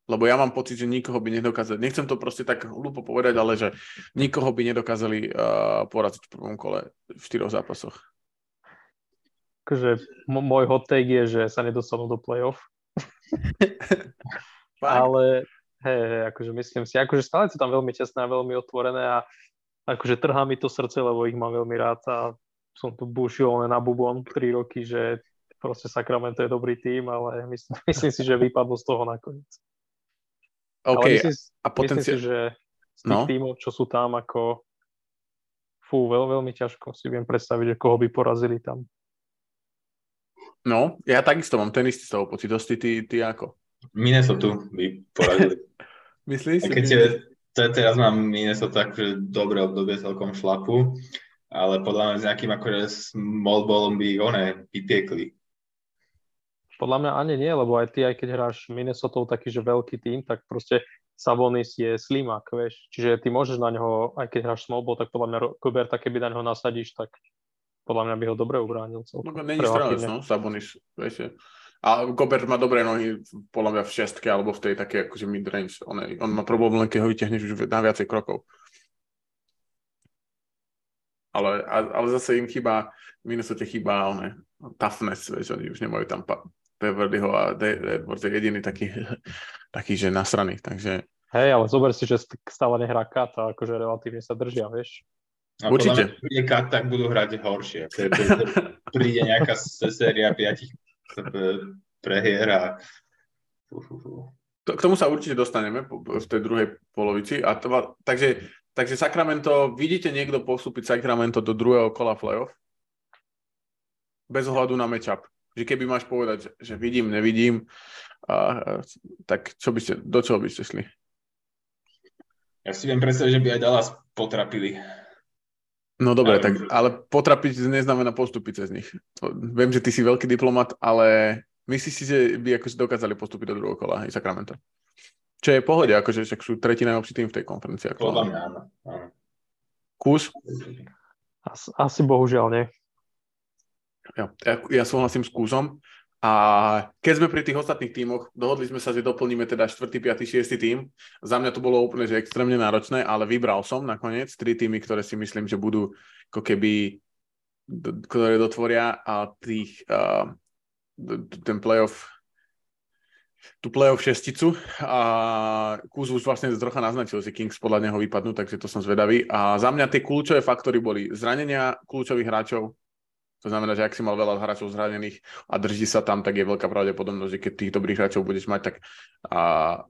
Lebo ja mám pocit, že nikoho by nedokázali, nechcem to proste tak hlúpo povedať, ale že nikoho by nedokázali uh, poraziť v prvom kole v štyroch zápasoch. Takže môj hot take je, že sa nedostanú do play-off (laughs) Ale hej, hej, akože myslím si, akože stále sú tam veľmi tesné a veľmi otvorené a akože trhá mi to srdce, lebo ich mám veľmi rád a som tu bušil len na bubon 3 roky, že proste Sacramento je dobrý tým, ale myslím, (laughs) myslím si, že vypadlo z toho nakoniec. OK, ale myslím, a potenciál... myslím si, že z tých no. tímov, čo sú tam, ako fú, veľ, veľmi ťažko si viem predstaviť, že koho by porazili tam. No, ja takisto mám ten istý z toho pocit. Ty, ty, ty ako? Minnesota by poradili. (laughs) Myslíš si? Keď je, teraz mám Minnesota akože dobré obdobie celkom šlapu, ale podľa mňa s nejakým akože small ballom by one vypiekli. Podľa mňa ani nie, lebo aj ty, aj keď hráš Minnesota taký, že veľký tým, tak proste Sabonis je slimak, vieš. Čiže ty môžeš na neho, aj keď hráš small ball, tak podľa mňa Kuberta, keby na neho nasadíš, tak podľa mňa by ho dobre ubránil. Celkom. No, není strelec, no, Sabonis, vieš. A Gobert má dobré nohy, podľa mňa v šestke alebo v tej také akože mid-range. On, on má problém len, keď ho vytiahneš už na viacej krokov. Ale, ale zase im chýba, v Minnesota chýba one, toughness, vieš, oni už nemajú tam Beverlyho a Edwards je jediný taký, (laughs) taký, že nasraný, takže... Hej, ale zober si, že stále nehrá Kat a akože relatívne sa držia, vieš. A Určite. Keď príde kat, tak budú hrať horšie. (laughs) Príde nejaká séria piatich prehier a... K tomu sa určite dostaneme v tej druhej polovici. A to, takže, takže Sacramento, vidíte niekto postúpiť Sacramento do druhého kola playoff? Bez ohľadu na matchup. Že keby máš povedať, že vidím, nevidím, a, tak čo by ste, do čoho by ste šli? Ja si viem predstaviť, že by aj Dallas potrapili. No dobre, tak, ale potrapiť neznamená postúpiť cez nich. Viem, že ty si veľký diplomat, ale myslíš si, že by akože dokázali postúpiť do druhého kola aj Sacramento? Čo je pohode, akože však sú tretí najlepší tým v tej konferencii. Podľa mňa áno. Kus? Asi, asi bohužiaľ nie. Ja, ja, ja súhlasím s kúzom. A keď sme pri tých ostatných tímoch, dohodli sme sa, že doplníme teda 4., 5., 6. tým. Za mňa to bolo úplne že extrémne náročné, ale vybral som nakoniec tri týmy, ktoré si myslím, že budú ako keby, ktoré dotvoria a tých, uh, ten playoff tú playoff šesticu a Kuz už vlastne trocha naznačil, že Kings podľa neho vypadnú, takže to som zvedavý. A za mňa tie kľúčové faktory boli zranenia kľúčových hráčov, to znamená, že ak si mal veľa hráčov zranených a drží sa tam, tak je veľká pravdepodobnosť, že keď tých dobrých hráčov budeš mať, tak a,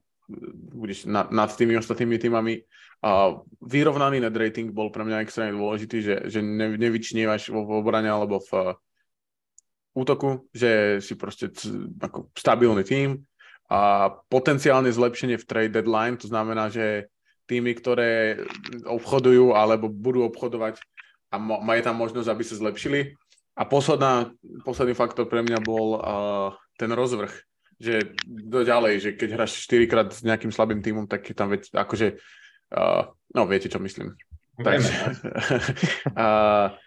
budeš nad, nad tými ostatnými týmami. A vyrovnaný net rating bol pre mňa extrémne dôležitý, že, že ne, nevyčnievaš vo, v obrane alebo v útoku, že si proste ako stabilný tým a potenciálne zlepšenie v trade deadline, to znamená, že týmy, ktoré obchodujú alebo budú obchodovať a majú tam možnosť, aby sa zlepšili, a posledná, posledný faktor pre mňa bol uh, ten rozvrh, že do ďalej, že keď hráš 4 krát s nejakým slabým týmom, tak je tam veď, akože, uh, no viete, čo myslím. Takže, uh, (laughs)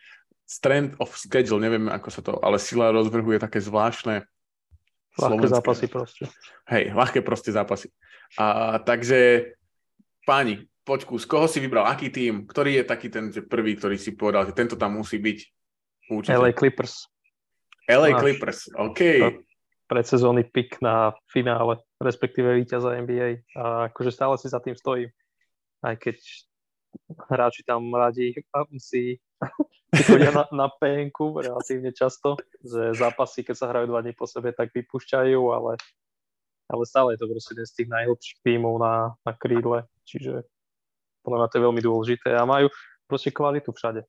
strength of schedule, neviem, ako sa to, ale sila rozvrhu je také zvláštne. Ľahké zápasy proste. Hej, ľahké proste zápasy. A, takže, páni, počku, z koho si vybral, aký tým, ktorý je taký ten že prvý, ktorý si povedal, že tento tam musí byť Určite. LA Clippers. LA Máš Clippers, OK. Predsezónny pik na finále, respektíve víťaza NBA. A akože stále si za tým stojím. Aj keď hráči tam radi si (laughs) chodia na, na PNK relatívne často, že zápasy, keď sa hrajú dva dní po sebe, tak vypúšťajú, ale, ale stále je to proste jeden z tých najlepších tímov na, na krídle, čiže podľa mňa to je veľmi dôležité a majú proste kvalitu všade.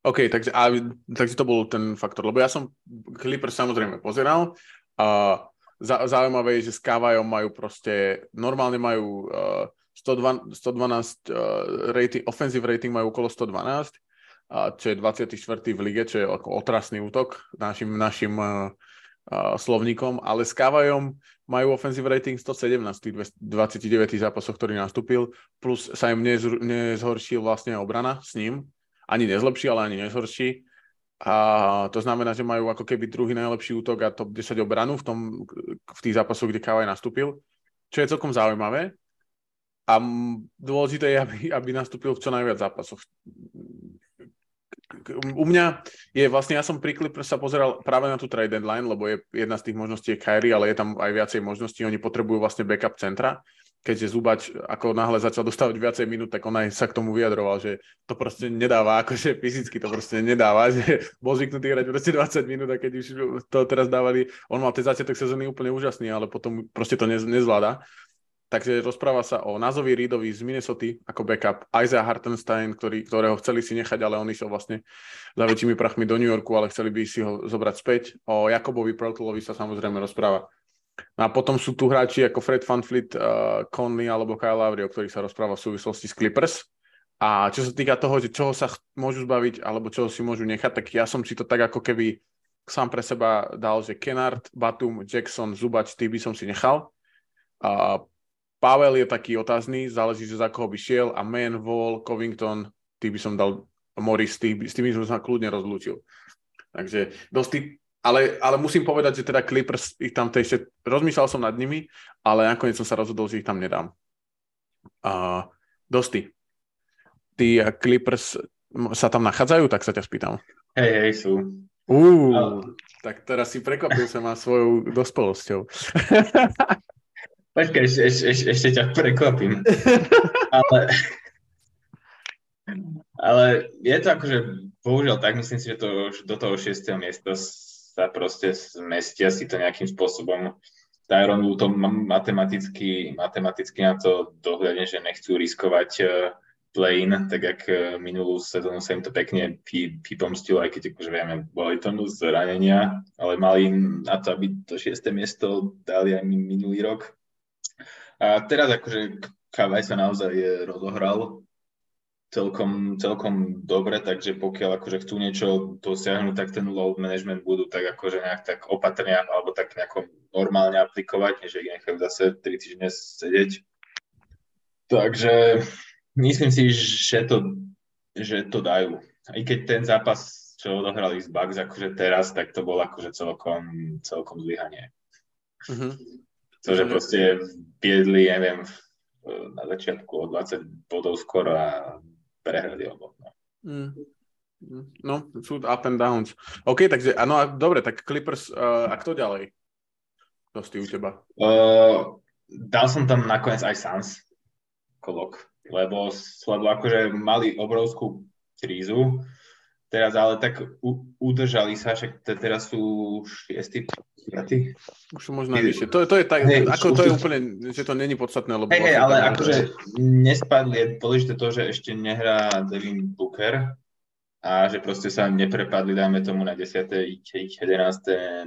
OK, takže, a, takže to bol ten faktor, lebo ja som Clippers samozrejme pozeral a za, zaujímavé je, že s Kavajom majú proste, normálne majú uh, 112, 112 uh, rating, offensive rating majú okolo 112, uh, čo je 24. v lige, čo je ako otrasný útok našim, našim uh, uh, slovníkom, ale s Kavajom majú offensive rating 117 v 29 zápasoch, ktorý nastúpil, plus sa im nez, nezhoršil vlastne obrana s ním, ani nezlepší, ale ani nezhorší. A to znamená, že majú ako keby druhý najlepší útok a top 10 obranu v, tom, v tých zápasoch, kde Kavaj nastúpil, čo je celkom zaujímavé. A dôležité je, aby, aby nastúpil v čo najviac zápasoch. u mňa je vlastne, ja som pri Clippers sa pozeral práve na tú trade deadline, lebo je jedna z tých možností je Kyrie, ale je tam aj viacej možností, oni potrebujú vlastne backup centra, keďže Zubač ako náhle začal dostávať viacej minút, tak on aj sa k tomu vyjadroval, že to proste nedáva, akože fyzicky to proste nedáva, že bol zvyknutý hrať proste 20 minút a keď už to teraz dávali, on mal ten začiatok sezóny úplne úžasný, ale potom proste to nezvláda. Takže rozpráva sa o Nazovi Reedovi z Minnesota ako backup, Isaiah Hartenstein, ktorý, ktorého chceli si nechať, ale on išiel vlastne za väčšími prachmi do New Yorku, ale chceli by si ho zobrať späť. O Jakobovi Protlovi sa samozrejme rozpráva. No a potom sú tu hráči ako Fred VanVleet, uh, Conley alebo Kyle Lowry, o ktorých sa rozpráva v súvislosti s Clippers. A čo sa týka toho, že čoho sa môžu zbaviť alebo čoho si môžu nechať, tak ja som si to tak ako keby sám pre seba dal, že Kennard, Batum, Jackson, Zubač, tých by som si nechal. A Pavel je taký otázny, záleží, že za koho by šiel a Man, Wall, Covington, tý by som dal Morris, tý, s tými som sa kľudne rozlúčil. Takže dosť ale, ale musím povedať, že teda Clippers ich tam ešte, rozmýšľal som nad nimi, ale nakoniec som sa rozhodol, že ich tam nedám. Uh, Dosti, tí Clippers sa tam nachádzajú, tak sa ťa spýtam. Hej, hej, sú. Uh, no. tak teraz si prekvapil sa ma svojou dospelosťou. (laughs) Počkaj, ešte, ešte, ešte, ešte ťa prekvapím. ale, ale je to akože, bohužiaľ tak, myslím si, že to do toho 6. miesta sa proste zmestia si to nejakým spôsobom. Tyron to matematicky, matematicky na to dohľadne, že nechcú riskovať uh, play-in, tak jak uh, minulú sezónu sa im to pekne vypomstilo, aj keď akože vieme, boli tomu zranenia, ale mali na to, aby to 6. miesto dali aj minulý rok a teraz akože Kavaj sa naozaj rozohral celkom, celkom dobre, takže pokiaľ akože chcú niečo dosiahnuť, tak ten load management budú tak akože nejak tak opatrne alebo tak nejako normálne aplikovať, než ich nechajú zase 3 týždne sedieť. Takže myslím si, že to, že to dajú. I keď ten zápas, čo odohrali z Bucks akože teraz, tak to bolo akože celkom, celkom zlyhanie. Mm-hmm. To, že proste viedli, neviem, na začiatku o 20 bodov skoro a prehrali obok. No. Mm. No, sú up and downs. OK, takže, áno, dobre, tak Clippers, uh, a kto ďalej? Kto u teba? Uh, dal som tam nakoniec aj Sans, kolok, lebo, lebo akože mali obrovskú krízu, teraz ale tak u, udržali sa, však te, teraz sú šiesti, piatí. Už sú možno vyššie. To, to je tak, hey, ako to je úplne, že to není podstatné, lebo... Hej, hey, ale akože nespadli, je dôležité to, že ešte nehrá Devin Booker a že proste sa neprepadli, dáme tomu na 10. 11.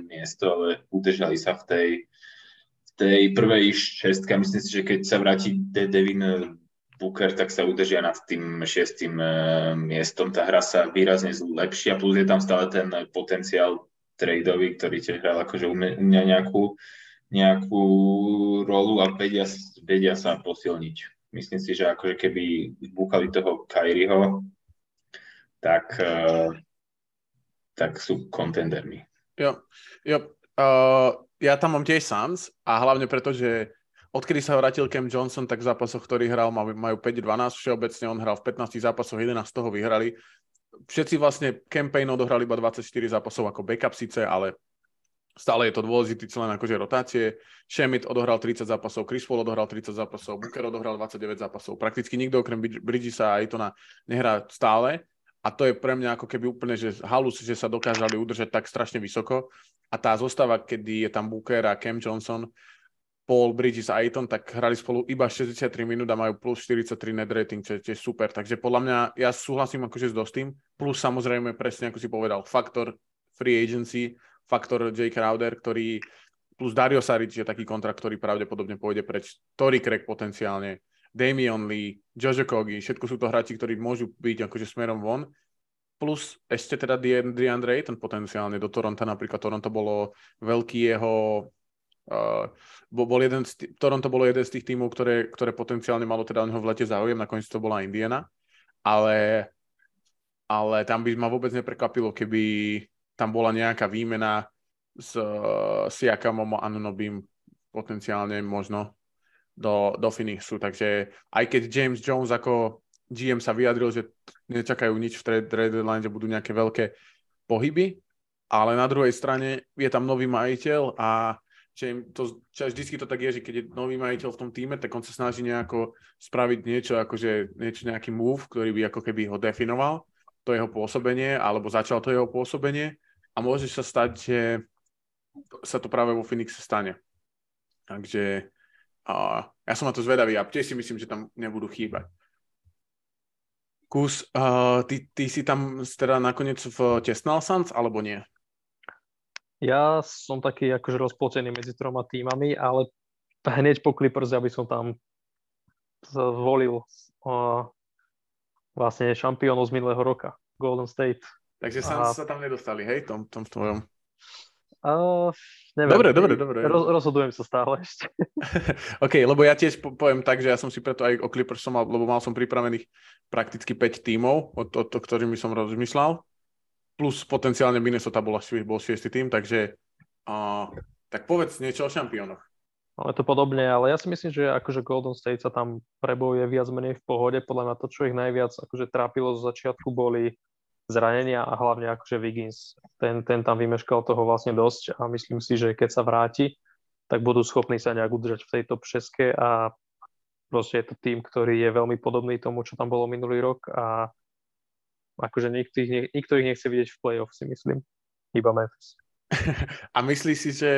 miesto, ale udržali sa v tej, v tej prvej šestke. Myslím si, že keď sa vráti Devin Booker, tak sa udržia nad tým šiestým e, miestom. Tá hra sa výrazne zlepšia, plus je tam stále ten potenciál tradeový, ktorý tiež hral akože u mňa nejakú, nejakú rolu a vedia, vedia sa posilniť. Myslím si, že akože keby búchali toho Kyrieho, tak, uh, tak sú kontendermi. Jo, jo. Uh, ja tam mám tiež Suns a hlavne preto, že odkedy sa vrátil Cam Johnson, tak v zápasoch, ktorý hral, majú 5-12 všeobecne, on hral v 15 zápasoch, 11 z toho vyhrali. Všetci vlastne campaign odohrali iba 24 zápasov ako backup síce, ale stále je to dôležitý člen akože rotácie. Shemit odohral 30 zápasov, Chris Paul odohral 30 zápasov, Booker odohral 29 zápasov. Prakticky nikto okrem Bridgesa a Aitona nehrá stále. A to je pre mňa ako keby úplne, že halus, že sa dokážali udržať tak strašne vysoko. A tá zostava, kedy je tam Booker a Cam Johnson, Paul, Bridges a Aiton, tak hrali spolu iba 63 minút a majú plus 43 net rating, čo je tiež super. Takže podľa mňa, ja súhlasím akože s Dostým, plus samozrejme presne ako si povedal, faktor free agency, faktor J. Crowder, ktorý plus Dario Saric je taký kontrakt, ktorý pravdepodobne pôjde preč, Tory Craig potenciálne, Damian Lee, Jojo Kogi, všetko sú to hráči, ktorí môžu byť akože smerom von, plus ešte teda DeAndre Ayton potenciálne do Toronto, napríklad Toronto bolo veľký jeho Uh, bol jeden z tý, Toronto bolo jeden z tých tímov, ktoré, ktoré potenciálne malo teda neho v lete záujem, nakoniec to bola Indiana, ale, ale tam by ma vôbec neprekvapilo, keby tam bola nejaká výmena s uh, Siakamom a Anunobim potenciálne možno do, do Phoenixu, takže aj keď James Jones ako GM sa vyjadril, že nečakajú nič v trade deadline, že budú nejaké veľké pohyby, ale na druhej strane je tam nový majiteľ a že im to, vždycky to tak je, že keď je nový majiteľ v tom týme, tak on sa snaží nejako spraviť niečo, akože niečo, nejaký move, ktorý by ako keby ho definoval, to jeho pôsobenie, alebo začal to jeho pôsobenie a môže sa stať, že sa to práve vo Phoenixe stane. Takže a ja som na to zvedavý a tiež si myslím, že tam nebudú chýbať. Kus, uh, ty, ty si tam teda nakoniec v Tesnal Suns, alebo nie? Ja som taký akože rozplotený medzi troma týmami, ale hneď po Clippers, aby som tam zvolil uh, vlastne šampiónov z minulého roka, Golden State. Takže Suns a... sa tam nedostali, hej, tom, tom tvojom? Uh, neviem. Dobre, dobre, dobre. Roz, rozhodujem sa stále ešte. (laughs) OK, lebo ja tiež poviem tak, že ja som si preto aj o Clippers som mal, lebo mal som pripravených prakticky 5 tímov, od, od, od ktorými som rozmýšľal. Plus potenciálne Minnesota bola, bol 6 tým, takže uh, tak povedz niečo o šampiónoch. No, je to podobne, ale ja si myslím, že akože Golden State sa tam prebojuje viac menej v pohode. Podľa mňa to, čo ich najviac akože trápilo zo začiatku, boli zranenia a hlavne akože Wiggins, ten, ten tam vymeškal toho vlastne dosť a myslím si, že keď sa vráti, tak budú schopní sa nejak udržať v tejto top a proste je to tým, ktorý je veľmi podobný tomu, čo tam bolo minulý rok a akože nikto ich, nikto ich nechce vidieť v play-off, si myslím. Iba Memphis. (laughs) A myslíš si, že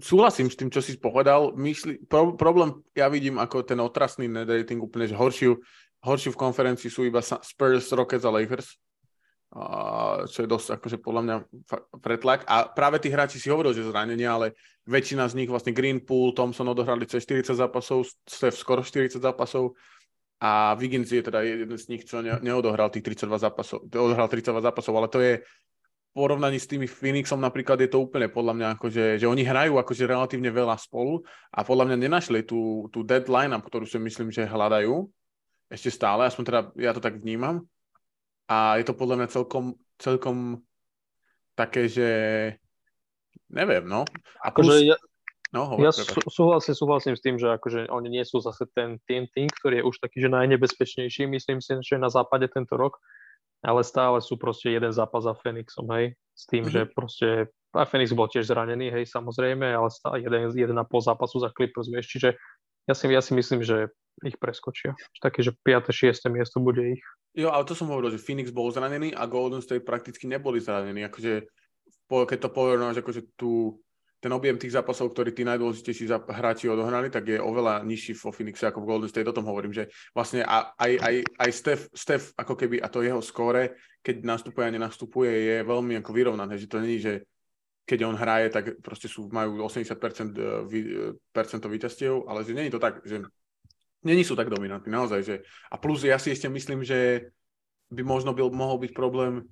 súhlasím s tým, čo si povedal. Myslí, pro, problém ja vidím ako ten otrasný net úplne že horšiu, Horší v konferencii sú iba Spurs, Rockets a Lakers, a čo je dosť akože podľa mňa pretlak. A práve tí hráči si hovorili, že zranenia, ale väčšina z nich, vlastne Greenpool, Thompson odohrali cez 40 zápasov, Steph skoro 40 zápasov a Wiggins je teda jeden z nich, čo ne, neodohral tých 32 zápasov, odohral 32 zápasov, ale to je v porovnaní s tými Phoenixom napríklad je to úplne podľa mňa akože, že oni hrajú akože relatívne veľa spolu a podľa mňa nenašli tú, tú deadline, ktorú si myslím, že hľadajú ešte stále, aspoň teda ja to tak vnímam. A je to podľa mňa celkom, celkom také, že neviem, no. A akože plus... Akože ja, no, hovor, ja sú, súhlasím, súhlasím s tým, že akože oni nie sú zase ten tým, tým, ktorý je už taký, že najnebezpečnejší, myslím si, že na západe tento rok, ale stále sú proste jeden zápas za Phoenixom, hej, s tým, mm-hmm. že proste a Phoenix bol tiež zranený, hej, samozrejme, ale stále jeden, jeden a pol zápasu za Clippers, vieš, čiže ja si, ja si myslím, že ich preskočia. Také, že 5. 6. miesto bude ich. Jo, ale to som hovoril, že Phoenix bol zranený a Golden State prakticky neboli zranení. Akože, keď to porovnáš, akože tu, ten objem tých zápasov, ktorý tí najdôležitejší hráči odohrali, tak je oveľa nižší vo Phoenixe ako v Golden State. O tom hovorím, že vlastne aj, aj, aj Steph, Steph, ako keby, a to jeho skóre, keď nastupuje a nenastupuje, je veľmi ako vyrovnané, že to není, že keď on hraje, tak proste sú, majú 80% eh, percento víťazstiev, ale že není to tak, že Není sú tak dominantní, naozaj. Že... A plus ja si ešte myslím, že by možno byl, mohol byť problém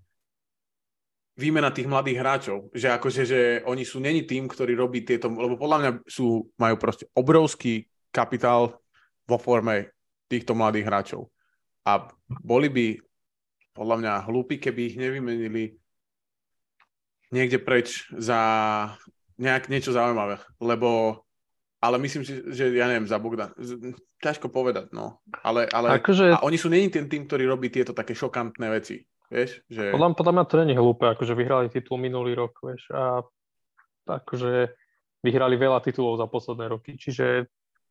výmena tých mladých hráčov. Že akože, že oni sú není tým, ktorý robí tieto, lebo podľa mňa sú, majú proste obrovský kapitál vo forme týchto mladých hráčov. A boli by podľa mňa hlúpi, keby ich nevymenili niekde preč za nejak niečo zaujímavé. Lebo ale myslím si, že ja neviem, za Bogdan. Ťažko povedať, no. Ale, ale akože... a oni sú není ten tým, ktorý robí tieto také šokantné veci. Vieš, že... Podľa, podľa mňa to není hlúpe, akože vyhrali titul minulý rok, vieš, a akože vyhrali veľa titulov za posledné roky, čiže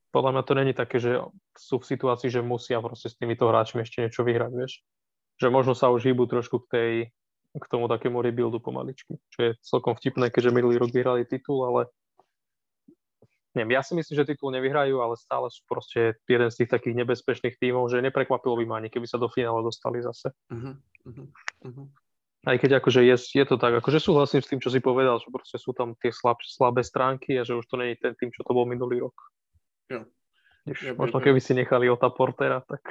podľa mňa to není také, že sú v situácii, že musia proste s týmito hráčmi ešte niečo vyhrať, vieš. Že možno sa už hýbu trošku k tej, k tomu takému rebuildu pomaličky, čo je celkom vtipné, keďže minulý rok vyhrali titul, ale neviem, ja si myslím, že titul nevyhrajú, ale stále sú proste jeden z tých takých nebezpečných tímov, že neprekvapilo by ma ani, keby sa do finále dostali zase. Uh-huh, uh-huh, uh-huh. Aj keď akože je, je to tak, akože súhlasím s tým, čo si povedal, že proste sú tam tie slab, slabé stránky a že už to nie je ten tým, čo to bol minulý rok. Jo. Ja, možno keby si nechali Ota Portera, tak...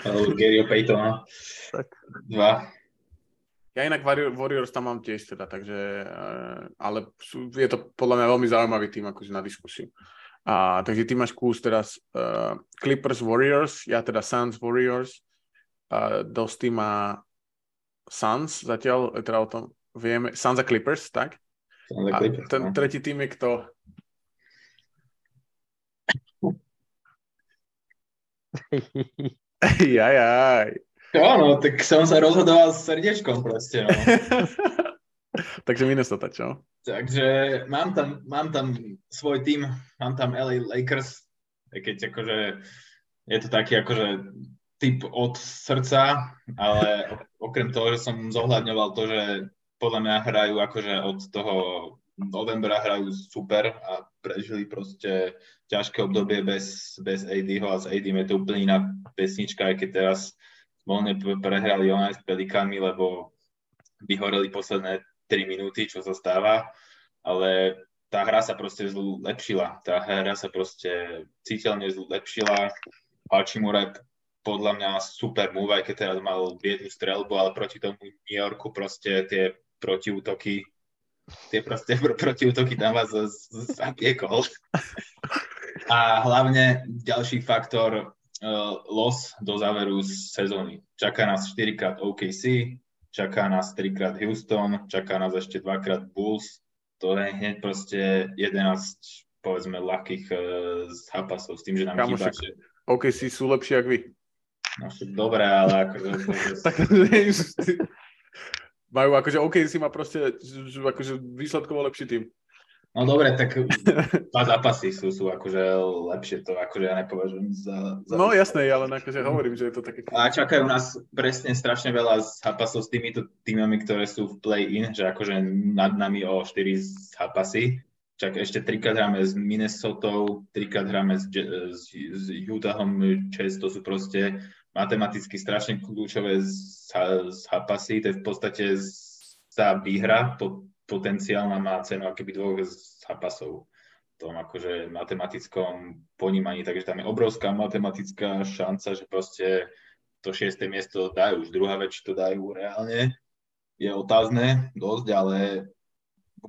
Alebo Gary Paytona. Tak. Dva. Ja inak Warriors tam mám tiež teda, takže, eh, ale je to podľa mňa veľmi zaujímavý tým akože na diskusiu. A, takže ty máš kús teraz uh, Clippers Warriors, ja teda Suns Warriors, uh, Dosti má Suns zatiaľ, teda o tom vieme, Suns a Clippers, tak? Suns a Clippers, ten no. tretí tým je kto? (laughs) Jaj, jaj. Jo, no, tak som sa rozhodoval s srdiečkom proste, no. (laughs) Takže Minnesota, čo? Takže mám tam, mám tam svoj tým, mám tam LA Lakers, keď akože je to taký akože typ od srdca, ale okrem toho, že som zohľadňoval to, že podľa mňa hrajú akože od toho novembra hrajú super a prežili proste ťažké obdobie bez, bez ADho a s AD je to úplne iná pesnička, aj keď teraz voľne prehrali ona s Pelikami, lebo vyhoreli posledné 3 minúty, čo sa stáva, ale tá hra sa proste zlepšila. Tá hra sa proste citeľne zlepšila. Hachimura podľa mňa super move, aj keď teraz mal biednú strelbu, ale proti tomu New Yorku proste tie protiútoky tie proste pr- (laughs) protiútoky tam vás zapiekol. (laughs) A hlavne ďalší faktor los do záveru sezóny. Čaká nás 4 krát OKC, čaká nás 3 krát Houston, čaká nás ešte 2 krát Bulls. To je hneď proste 11 povedzme ľahkých uh, zápasov s tým, že nám Kamu chýba, že OKC sú lepšie ako vy. no však dobré, ale akože, akože (laughs) Tak, (laughs) majú akože OKC má proste že- že akože výsledkovo lepší tým. No dobre, tak (laughs) dva zápasy sú, sú akože lepšie, to akože ja nepovažujem za, za No jasné, ale akože hovorím, že je to také... A čakajú nás presne strašne veľa zápasov s týmito týmami, ktoré sú v play-in, že akože nad nami o 4 zápasy. Čak ešte trikrát hráme s Minnesota, trikrát hráme s, s, s Utahom Chess, to sú proste matematicky strašne kľúčové zá- zápasy. To je v podstate tá výhra, po, potenciálna má cenu akoby dvoch zápasov tom akože matematickom ponímaní, takže tam je obrovská matematická šanca, že proste to šiesté miesto dajú. Už druhá vec, to dajú reálne, je otázne dosť, ale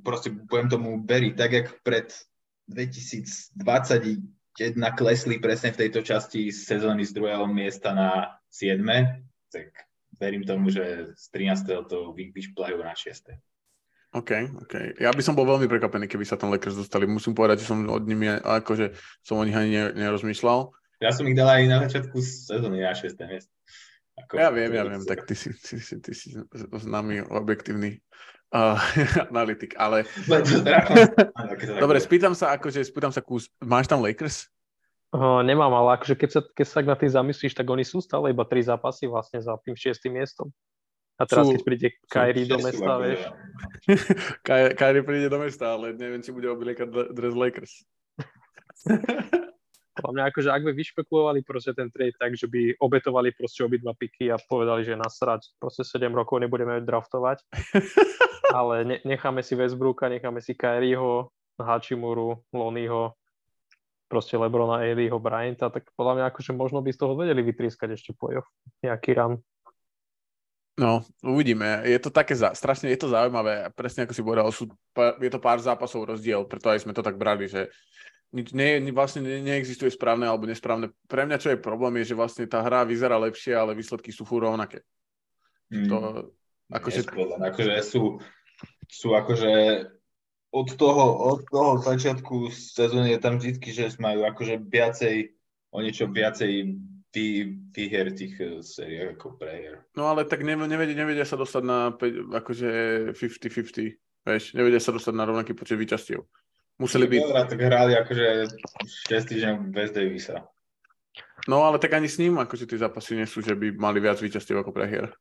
proste budem tomu veriť. Tak, jak pred 2021 klesli presne v tejto časti sezóny z druhého miesta na 7, tak verím tomu, že z 13. to vy- vyšplajú na 6. OK, OK. Ja by som bol veľmi prekvapený, keby sa tam Lakers dostali. Musím povedať, že som od nimi, akože som o nich ani ne- nerozmýšľal. Ja som ich dal aj na začiatku sezóny na 6. miesto. Ako, Ja viem, ja viem, tak ty si, ty si, ty si nami objektívny uh, (laughs) analytik, ale dobre, spýtam sa, akože spýtam sa kus, máš tam Lakers? Uh, nemám, ale akože keď sa, keď sa na tým zamyslíš, tak oni sú stále iba tri zápasy vlastne za tým šiestým miestom. A teraz, Sú- keď príde Kyrie do mesta, vieš, (laughs) Ky- Kyrie príde do mesta, ale neviem, či bude obliekať le- dres Lakers. (laughs) podľa mňa akože ak by vyšpekulovali proste ten trade tak, že by obetovali proste obidva piky a povedali, že nasrať, proste 7 rokov nebudeme draftovať, (laughs) ale ne, necháme si Westbrooka, necháme si Kyrieho, Hachimuru, Lonnieho, proste Lebrona, Eliho, Bryanta, tak podľa mňa akože možno by z toho vedeli vytrieskať ešte playoff, nejaký run. No, uvidíme. Je to také, za, strašne je to zaujímavé. Presne ako si povedal, sú, je to pár zápasov rozdiel, preto aj sme to tak brali, že nič, nie, vlastne ne, neexistuje správne alebo nesprávne. Pre mňa čo je problém, je, že vlastne tá hra vyzerá lepšie, ale výsledky sú furt rovnaké. Mm. To, Akože, akože, sú, sú akože od toho, od toho začiatku sezóny je tam vždycky, že majú akože viacej, o niečo viacej výher tých eh, sériách ako prehier. no ale tak ne, nevedia, nevedia sa dostať na akože 50-50, vieš, nevedia sa dostať na rovnaký počet výčastiev. Museli byť, Dobre, tak hrali akože 6 týždňov bez Davisa. no ale tak ani s ním, akože tie zápasy nie sú, že by mali viac výčastiev ako prehier.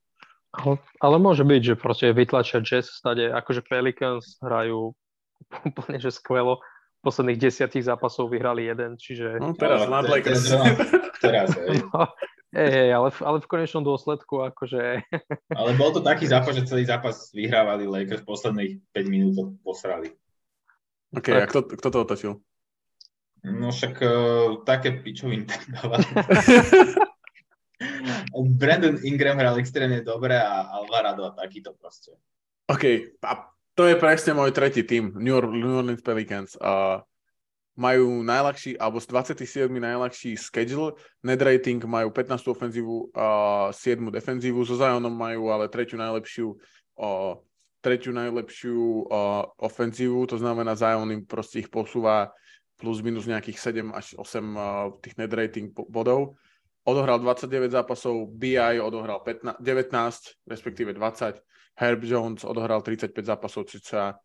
Ale, ale môže byť, že proste vytlačia Jazz stade, akože Pelicans hrajú (laughs) úplne, že skvelo. Posledných desiatich zápasov vyhrali jeden, čiže... No teraz, Ale nad te- Lakers. te- Teraz, hej. (laughs) Hej, hej, ale, v- ale v konečnom dôsledku, akože... (laughs) Ale bol to taký zápas, že celý zápas vyhrávali Lakers, posledných 5 minút posrali. OK, a kto, kto to otočil? No však uh, také pičoviny tam dávali. (laughs) Brandon Ingram hral extrémne dobre a Alvarado a takýto proste. OK, a to je presne môj tretí tým, New, Or- New Orleans Pelicans. A majú najľahší, alebo z 27 najľahší schedule, net rating majú 15 ofenzívu a 7 defenzívu, so Zionom majú ale tretiu najlepšiu a, tretiu najlepšiu a, ofenzívu, to znamená Zion im proste ich posúva plus minus nejakých 7 až 8 a, tých net rating bodov. odohral 29 zápasov, BI odohral 15, 19, respektíve 20, Herb Jones odohral 35 zápasov cca.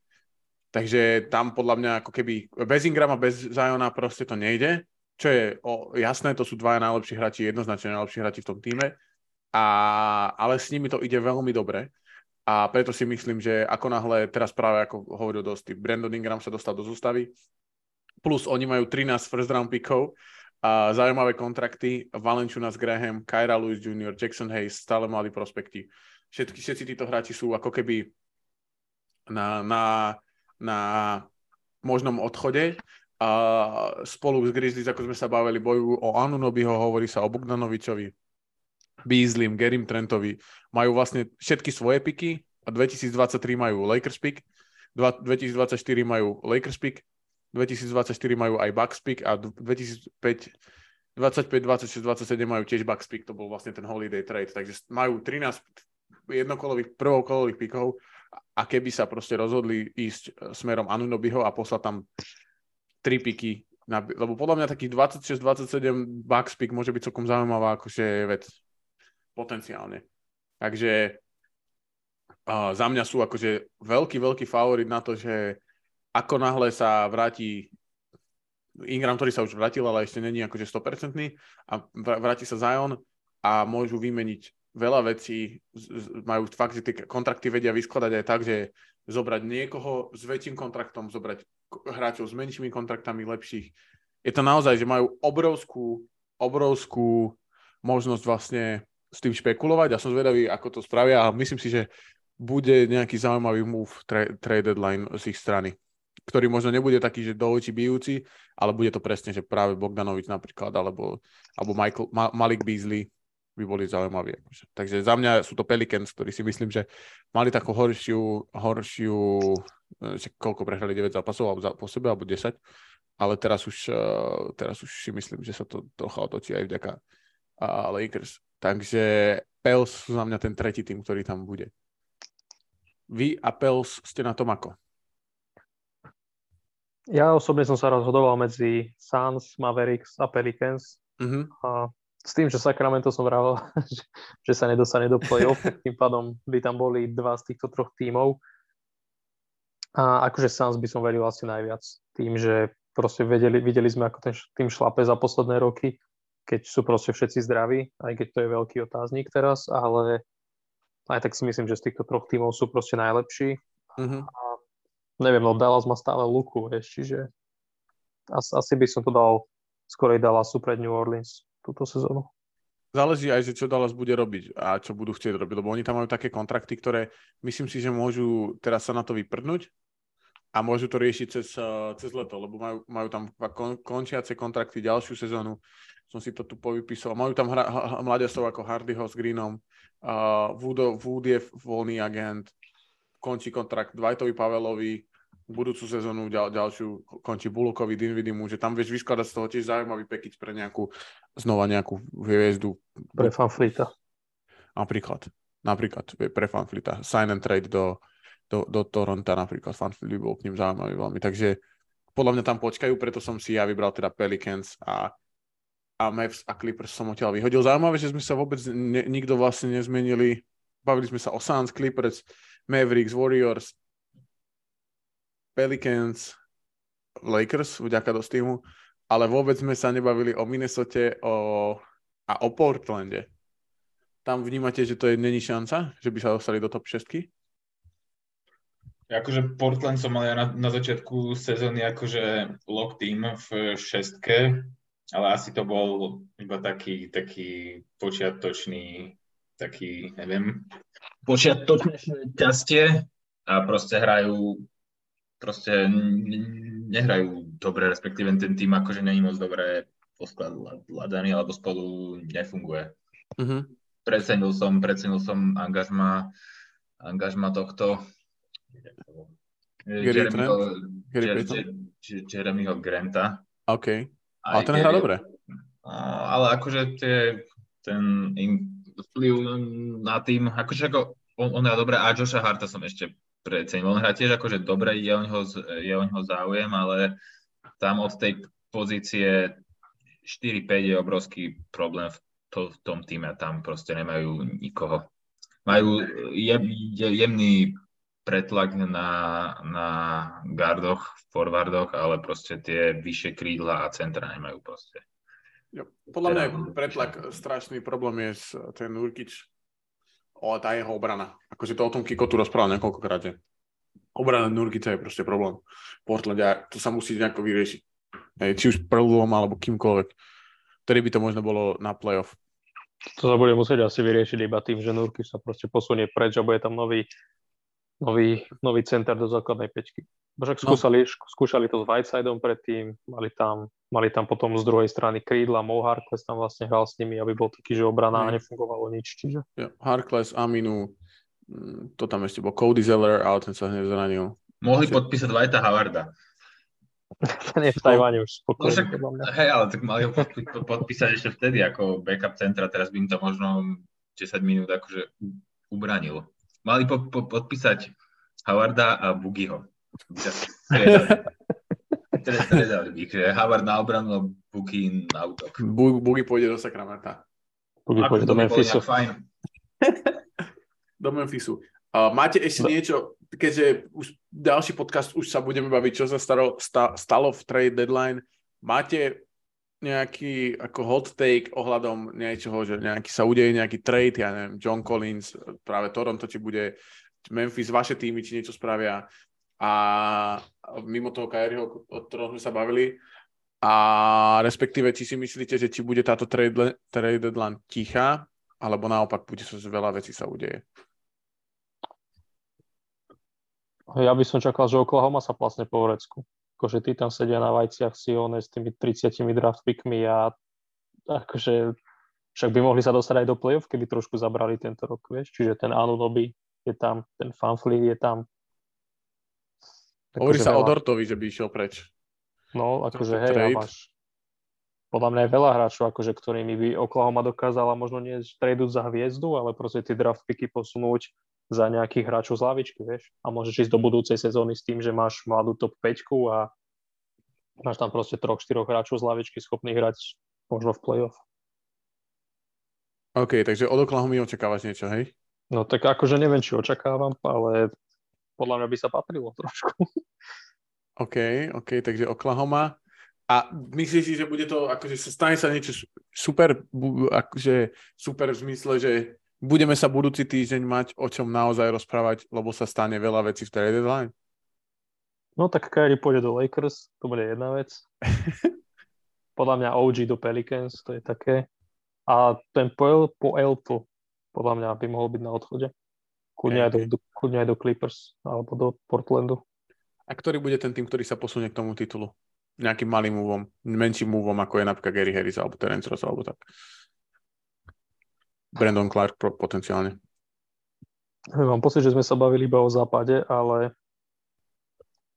Takže tam podľa mňa ako keby bez Ingrama, bez Ziona proste to nejde. Čo je o, jasné, to sú dvaja najlepší hráči, jednoznačne najlepší hráči v tom týme. A, ale s nimi to ide veľmi dobre. A preto si myslím, že ako náhle, teraz práve ako hovoril dosť, Brandon Ingram sa dostal do zústavy, plus oni majú 13 first round pickov, a zaujímavé kontrakty, Valenčunas Graham, Kyra Lewis Jr., Jackson Hayes, stále mladí prospekti. Všetky, všetci títo hráči sú ako keby na, na, na možnom odchode. A spolu s Grizzlies, ako sme sa bavili, bojujú o Anunobiho, hovorí sa o Bogdanovičovi, Beasleym, Gerim Trentovi. Majú vlastne všetky svoje piky a 2023 majú Lakers pick, 2024 majú Lakers pick, 2024 majú aj Bucks pick a 2005 25, 26, 27 majú tiež Bucks pick, to bol vlastne ten holiday trade, takže majú 13 jednokolových, prvokolových pikov a keby sa proste rozhodli ísť e, smerom Anunobiho a poslať tam 3 piky, na, lebo podľa mňa takých 26-27 Bucks pick môže byť celkom zaujímavá akože vec potenciálne. Takže uh, za mňa sú akože veľký, veľký favorit na to, že ako náhle sa vráti Ingram, ktorý sa už vrátil, ale ešte není akože 100% a vráti sa Zion a môžu vymeniť veľa vecí, majú fakt, že tie kontrakty vedia vyskladať aj tak, že zobrať niekoho s väčším kontraktom, zobrať hráčov s menšími kontraktami lepších. Je to naozaj, že majú obrovskú, obrovskú možnosť vlastne s tým špekulovať a som zvedavý, ako to spravia a myslím si, že bude nejaký zaujímavý move trade deadline z ich strany ktorý možno nebude taký, že do očí bijúci, ale bude to presne, že práve Bogdanovič napríklad, alebo, alebo Michael, Ma, Malik Beasley by boli zaujímaví. Akože. Takže za mňa sú to Pelicans, ktorí si myslím, že mali takú horšiu, horšiu e, že koľko prehrali 9 zápasov alebo za, po sebe, alebo 10, ale teraz už, e, teraz už si myslím, že sa to trocha otočí aj vďaka a Lakers. Takže Pels sú za mňa ten tretí tým, ktorý tam bude. Vy a Pels ste na tom ako? Ja osobne som sa rozhodoval medzi Suns, Mavericks a Pelicans. Mm-hmm. A s tým, že Sacramento som vravel, (laughs) že, že sa nedostane do play-off, (laughs) tým pádom by tam boli dva z týchto troch tímov. A akože Suns by som veril asi najviac tým, že proste vedeli, videli sme, ako ten tým šlape za posledné roky, keď sú proste všetci zdraví, aj keď to je veľký otáznik teraz, ale aj tak si myslím, že z týchto troch tímov sú proste najlepší. Mm-hmm. A neviem, no Dallas má stále luku, vieš, čiže asi, asi by som to dal skorej Dallasu pred New Orleans túto sezónu. Záleží aj, že čo Dallas bude robiť a čo budú chcieť robiť, lebo oni tam majú také kontrakty, ktoré myslím si, že môžu teraz sa na to vyprdnúť a môžu to riešiť cez, eh, cez leto, lebo majú, majú tam kon, končiace kontrakty ďalšiu sezónu. Som si to tu povypísal. Majú tam hra, mladiastov ako Hardyho s Greenom, uh, Wood, Wood je voľný agent, končí kontrakt Dwightovi Pavelovi, budúcu sezónu ďal, ďalšiu končí Bulokovi, Dinvidimu, že tam vieš vyskladať z toho tiež zaujímavý pekiť pre nejakú, znova nejakú hviezdu. Pre fanflita. Napríklad. Napríklad pre fanflita. Sign and trade do, do, do Toronto napríklad. Fanflit bol k ním zaujímavý veľmi. Takže podľa mňa tam počkajú, preto som si ja vybral teda Pelicans a, a Mavs a Clippers som odtiaľ vyhodil. Zaujímavé, že sme sa vôbec ne, nikto vlastne nezmenili. Bavili sme sa o Suns, Clippers, Mavericks, Warriors, Pelicans, Lakers, vďaka do týmu, ale vôbec sme sa nebavili o Minnesota o, a o Portlande. Tam vnímate, že to je není šanca, že by sa dostali do top 6? Akože Portland som mal ja na, na začiatku sezóny akože lock team v šestke, ale asi to bol iba taký, taký počiatočný, taký, neviem, počiatočné šťastie a proste hrajú proste nehrajú dobre, respektíve ten tým akože není moc dobre poskladaný alebo spolu nefunguje. Mm-hmm. Precenil som, precenil som angažma, angažma tohto Jeremyho, Jeremyho Granta. OK. Ale ten hrá dobre. Ale akože tie, ten vplyv na tým, akože ako on, on hrá dobre a Josha Harta som ešte precenil. On hrá tiež akože dobre, je o neho, je o neho záujem, ale tam od tej pozície 4-5 je obrovský problém v to, v tom týme a tam proste nemajú nikoho. Majú jem, jemný pretlak na, na gardoch, forwardoch, ale proste tie vyššie krídla a centra nemajú proste. Jo, podľa mňa je pretlak strašný problém je ten Nurkič, o, tá jeho obrana. Ako si to o tom Kiko tu rozprával niekoľkokrát, že obrana Nurkiča je proste problém. Portland a to sa musí nejako vyriešiť. Hej, či už prvlom alebo kýmkoľvek. Vtedy by to možno bolo na playoff. To sa bude musieť asi vyriešiť iba tým, že Nurky sa proste posunie preč a bude tam nový, nový, nový center do základnej pečky. Však skúšali, no. skúšali to s Whitesideom predtým, mali tam, mali tam potom z druhej strany krídla, Mo Harkless tam vlastne hral s nimi, aby bol taký, že obrana mm. a nefungovalo nič. Čiže... Ja, Harkless, Aminu, mm, to tam ešte bol Cody Zeller, ale ten sa hneď zranil. Mohli podpísať Whitea Howarda. Nie v Tajvane už spokojne. No, hej, ale tak mali ho podpísať ešte vtedy ako backup centra, teraz by im to možno 10 minút akože ubranilo. Mali po, po, podpísať Howarda a Bugiho. Že Havard na obranu a Buky na útok. Bugy pôjde do Sakramenta. Bugy pôjde (laughs) do Memphisu. do Memphisu. Uh, máte ešte no. niečo, keďže už ďalší podcast už sa budeme baviť, čo sa stalo, sta, stalo v trade deadline. Máte nejaký ako hot take ohľadom niečoho, že nejaký sa udeje nejaký trade, ja neviem, John Collins, práve Toronto, či bude Memphis, vaše týmy, či niečo spravia a mimo toho Kyrieho, o ktorom sme sa bavili, a respektíve, či si myslíte, že či bude táto trade, trade deadline tichá, alebo naopak bude sa veľa vecí sa udeje. Ja by som čakal, že Oklahoma sa plasne po vrecku. Akože tí tam sedia na vajciach Sione s tými 30 draft pickmi a akože však by mohli sa dostať aj do play-off, keby trošku zabrali tento rok, vieš. Čiže ten Anunoby je tam, ten Fanfleet je tam, Hovorí sa veľa... o Dortovi, že by išiel preč. No, akože hej, a máš podľa mňa je veľa hráčov, akože, ktorými by Oklahoma dokázala možno nie tradu za hviezdu, ale proste tie draft picky posunúť za nejakých hráčov z lavičky, vieš. A môžeš ísť do budúcej sezóny s tým, že máš mladú top 5 a máš tam proste troch, štyroch hráčov z lavičky schopných hrať možno v playoff. OK, takže od Oklahoma očakávaš niečo, hej? No tak akože neviem, či očakávam, ale podľa mňa by sa patrilo trošku. OK, OK, takže Oklahoma. A myslíš si, že bude to, akože sa stane sa niečo super, akože super v zmysle, že budeme sa budúci týždeň mať o čom naozaj rozprávať, lebo sa stane veľa vecí v trade deadline? No tak Kyrie pôjde do Lakers, to bude jedna vec. (laughs) podľa mňa OG do Pelicans, to je také. A ten po, po Elpo, podľa mňa by mohol byť na odchode. Kľudne, aj do, do, kľudne aj do Clippers alebo do Portlandu. A ktorý bude ten tým, ktorý sa posunie k tomu titulu? Nejakým malým múvom, menším múvom, ako je napríklad Gary Harris alebo Terence Ross alebo tak. Brandon Clark potenciálne. Mám pocit, že sme sa bavili iba o západe, ale...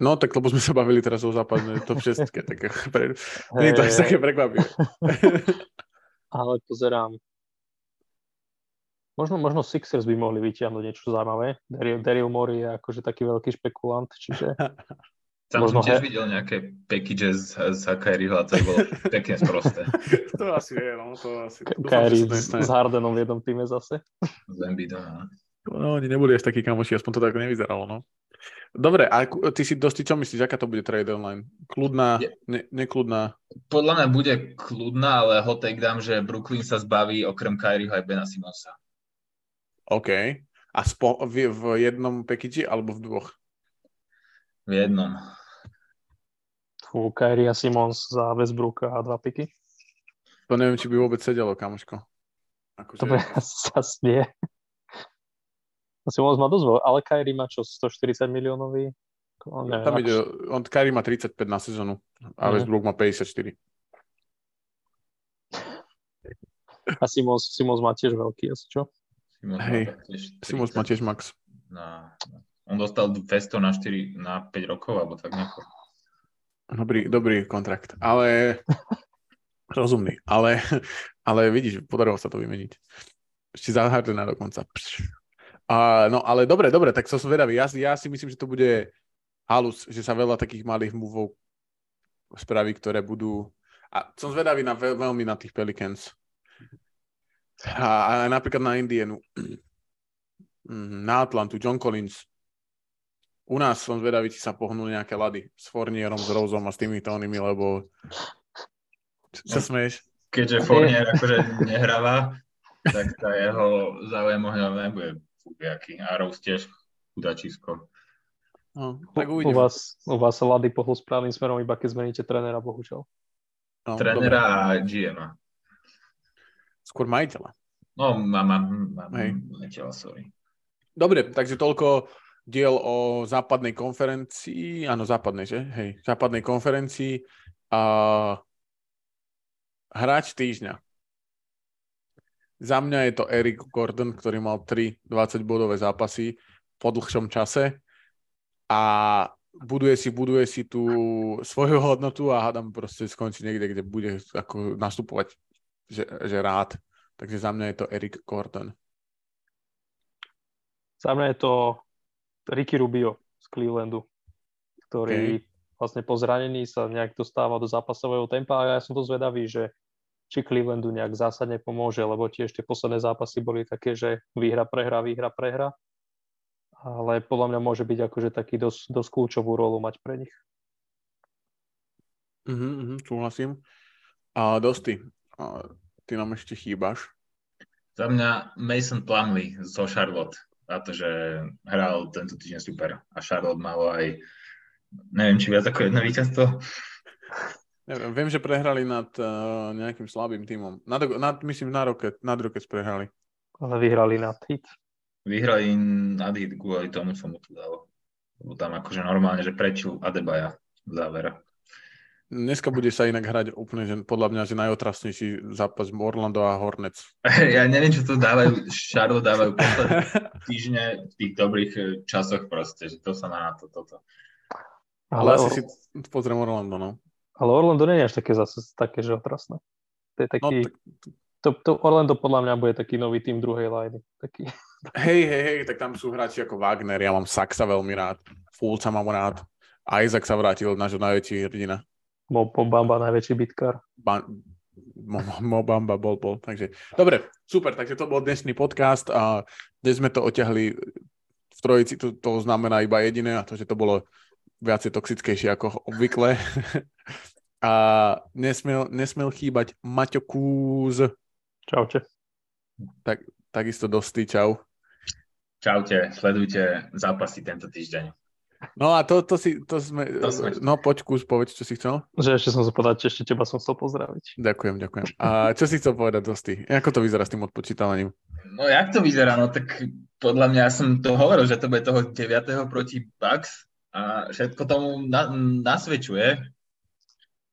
No, tak lebo sme sa bavili teraz o západe, to všetké, (laughs) tak pre... hey, nie je to až také prekvapivé. (laughs) (laughs) ale pozerám, Možno, možno Sixers by mohli vytiahnuť niečo zaujímavé. Daryl, Daryl Morey je akože taký veľký špekulant, čiže... (laughs) Tam možno som tiež he... videl nejaké packages z Kyrieho a to bolo pekne sprosté. (laughs) to asi je, no, to asi... Kyrie s, s Hardenom v jednom týme zase. (laughs) Z Embiidom, no. oni neboli až takí kamoši, aspoň to tak nevyzeralo, no. Dobre, a ty si dosti, čo myslíš, aká to bude trade online? Kľudná, ne, nekludná? Podľa mňa bude kľudná, ale hot take dám, že Brooklyn sa zbaví okrem Kyrieho aj Bena Simonsa. OK. A spo, v, v jednom package alebo v dvoch? V jednom. Fú, Kyrie a Simons za Westbrooka a dva piky. To neviem, či by vôbec sedelo, kamoško. Akože... To by (laughs) zase nie. Simons má dosť veľa, ale Kyrie má čo, 140 miliónový? On, neviem, Tam ide, on, Kyrie má 35 na sezónu a mm. Westbrook má 54. A Simons, Simons má tiež veľký, asi čo? Simons Hej, Simons má tiež max. Na, on dostal 200 na 4, na 5 rokov, alebo tak nejako. Dobrý, dobrý kontrakt, ale (laughs) rozumný, ale, ale vidíš, podarilo sa to vymeniť. Ešte za Hardena dokonca. A, no ale dobre, dobre, tak som zvedavý. Ja, ja si myslím, že to bude halus, že sa veľa takých malých múvov spraví, ktoré budú... A som zvedavý na veľ, veľmi na tých Pelicans A, a napríklad na Indienu. (clears throat) Mm, Na Atlantu, John Collins. U nás som zvedavý, či sa pohnú nejaké lady s Fornierom, s Roseom a s týmito onými, lebo... Čo sa smeješ? Keďže (laughs) Fournier akože nehráva, tak tá jeho záujem o hňa nebude fubiaký. A Rose tiež chudačisko. No, tak U uvidíme. vás, u vás sa Lady pohol správnym smerom, iba keď zmeníte trénera, bohužiaľ. No, Trénera a GM-a. Skôr majiteľa. No, mám, mám Hej. majiteľa, sorry. Dobre, takže toľko diel o západnej konferencii, áno, západnej, že? Hej, západnej konferencii. A hráč týždňa. Za mňa je to Eric Gordon, ktorý mal 3 20-bodové zápasy po dlhšom čase a buduje si, buduje si tú svoju hodnotu a hádam proste skončí niekde, kde bude ako nastupovať, že, že rád. Takže za mňa je to Eric Gordon. Za mňa je to Ricky Rubio z Clevelandu, ktorý vlastne po zranení sa nejak dostáva do zápasového tempa a ja som to zvedavý, že či Clevelandu nejak zásadne pomôže, lebo tie posledné zápasy boli také, že výhra, prehra, výhra, prehra. Ale podľa mňa môže byť akože taký dosť, dosť kľúčovú rolu mať pre nich. Mhm, mhm, súhlasím. A Dosti, ty nám ešte chýbaš. Za mňa Mason Plumley zo Charlotte, pretože hral tento týždeň super a Charlotte malo aj, neviem, či viac ako jedno víťazstvo. Neviem, viem, že prehrali nad uh, nejakým slabým tímom. Nad, nad, myslím, na Rocket, nad Rockets prehrali. Ale vyhrali na hit. Vyhrali nad hit kvôli tomu, čo mu to dalo. Lebo tam akože normálne, že prečil Adebaja v závere. Dneska bude sa inak hrať úplne, že podľa mňa, že najotrasnejší zápas Orlando a Hornets. (laughs) Ja neviem, čo tu dávajú, Charlotte dávajú posledné (laughs) týždne v tých dobrých eh, časoch proste, že to sa má na to, toto. Ale, Ale, asi si pozriem Orlando, no. ale Orlando nie je až také zase také, že otrasné. To je no taký, tak, to, to Orlando podľa mňa bude taký nový tým druhej lajny. Taký. (laughs) hej, hej, hej, tak tam sú hráči ako Wagner, ja mám Saxa veľmi rád, Fulca mám rád, Isaac sa vrátil, nášho najväčší hrdina. Mo, Mo Bamba najväčší bitkár. Ba- Mo, Mo- Mobamba bol, bol. Takže, dobre, super, takže to bol dnešný podcast a dnes sme to oťahli v trojici, to, to znamená iba jediné a to, že to bolo viacej toxickejšie ako obvykle. (laughs) a nesmiel, nesmiel chýbať Maťo Kúz, Čaute. tak, takisto dostý, čau. Čaute, sledujte zápasy tento týždeň. No a to, to si, to sme, To sme- no poď Kúz, povedz, čo si chcel. Že ešte som sa povedať, ešte teba som chcel pozdraviť. Ďakujem, ďakujem. A čo si chcel povedať, Dosty? Ako to vyzerá s tým odpočítavaním? No jak to vyzerá? No tak podľa mňa ja som to hovoril, že to bude toho 9. proti Bucks a všetko tomu na, nasvedčuje.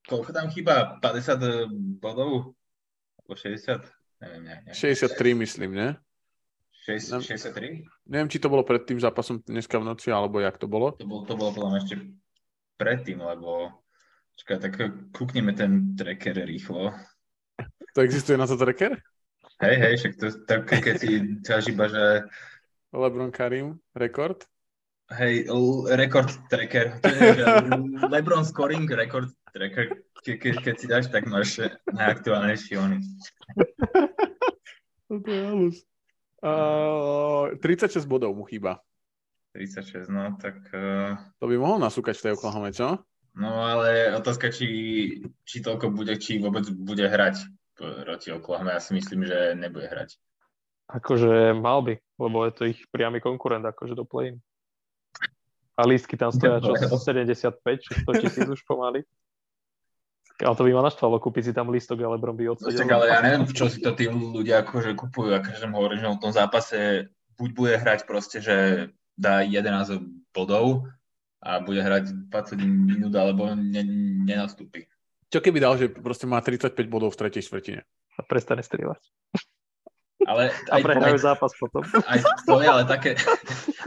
Koľko tam chýba? 50 bodov? Alebo 60? Neviem, ne, ne. 63, myslím, ne? 6, 63? Neviem, či to bolo pred tým zápasom dneska v noci, alebo jak to bolo. To, bol, to bolo podľa mňa ešte predtým, lebo čakaj, tak kúkneme ten tracker rýchlo. To existuje na to tracker? Hej, hej, však to tak, keď (laughs) si ťaž iba, že Lebron Karim, rekord. hej, l- rekord tracker, Lebron scoring rekord tracker, ke, ke, keď si dáš, tak máš najaktuálnejší ony. (laughs) To je halus. Uh, 36 bodov mu chýba. 36, no tak... Uh, To by mohol nasúkať v tej Oklahome, čo? no ale otázka, či, či toľko bude, či vôbec bude hrať proti Oklahoma. Ja si myslím, že nebude hrať. Akože mal by, lebo je to ich priamy konkurent akože do play A lístky tam stoja čo (laughs) 175, či 100 tisíc už pomaly. Ale to by ma naštvalo, kúpiť si tam lístok, ale Brom by odsedel. tak, ale ja neviem, čo si to tí ľudia akože kupujú. A každému hovorím, že v tom zápase buď bude hrať proste, že dá 11 bodov a bude hrať 20 minút, alebo ne, nenastúpi. Čo keby dal, že proste má 35 bodov v tretej štvrtine? A prestane strieľať. Ale (laughs) A aj, prehrajú aj, zápas potom. aj to je ale také...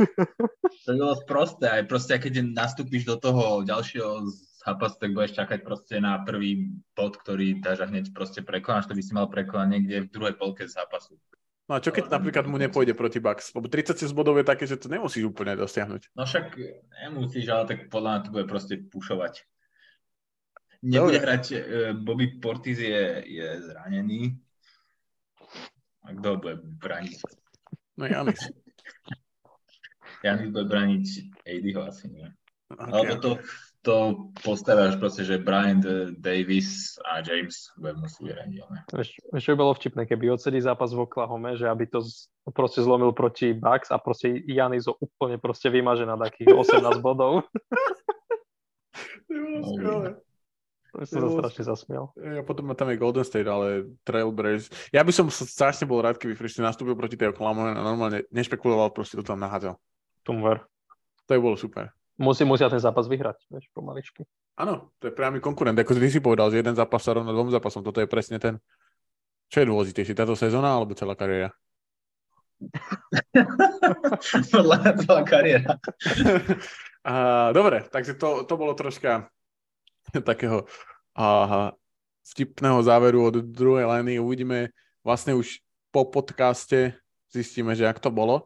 (laughs) to bolo sprosté. Aj proste, keď nastúpiš do toho ďalšieho zápasu, tak budeš čakať proste na prvý bod, ktorý dáš a hneď proste prekonáš. To by si mal prekonať niekde v druhej polke zápasu. No a čo keď napríklad mu nepôjde proti Bucks? Lebo 36 bodov je také, že to nemusíš úplne dosiahnuť. No však nemusíš, ale tak podľa mňa to bude proste pušovať. Nebude Dobre. hrať, e, Bobby Portis je, je zranený. A kto bude brániť? No Janis. (laughs) Janis bude brániť ADho asi nie. Okay. Alebo to, to postavíš proste, že Brian Davis a James budú suverénne. Vieš, čo by bolo vtipné, keby odsedí zápas v Oklahome, že aby to z, proste zlomil proti Bucks a proste Janis ho úplne proste vymaže na takých 18 (laughs) bodov. To bolo skvelé. To som sa strašne zasmiel. Ja potom tam je Golden State, ale Trailblazers. Ja by som strašne bol rád, keby Frišty nastúpil proti tej Oklahoma a normálne nešpekuloval, proste to tam nahádzal. Tomu ver. To by bolo super. Musí, musia ten zápas vyhrať, vieš, pomaličky. Áno, to je priamy konkurent. Ako ty si povedal, že jeden zápas sa rovná dvom zápasom. Toto je presne ten... Čo je dôležitejšie, táto sezóna alebo celá kariéra? (laughs) (laughs) celá kariéra. a, dobre, takže to, to bolo troška (laughs) takého a, vtipného záveru od druhej liny. Uvidíme vlastne už po podcaste, zistíme, že ak to bolo.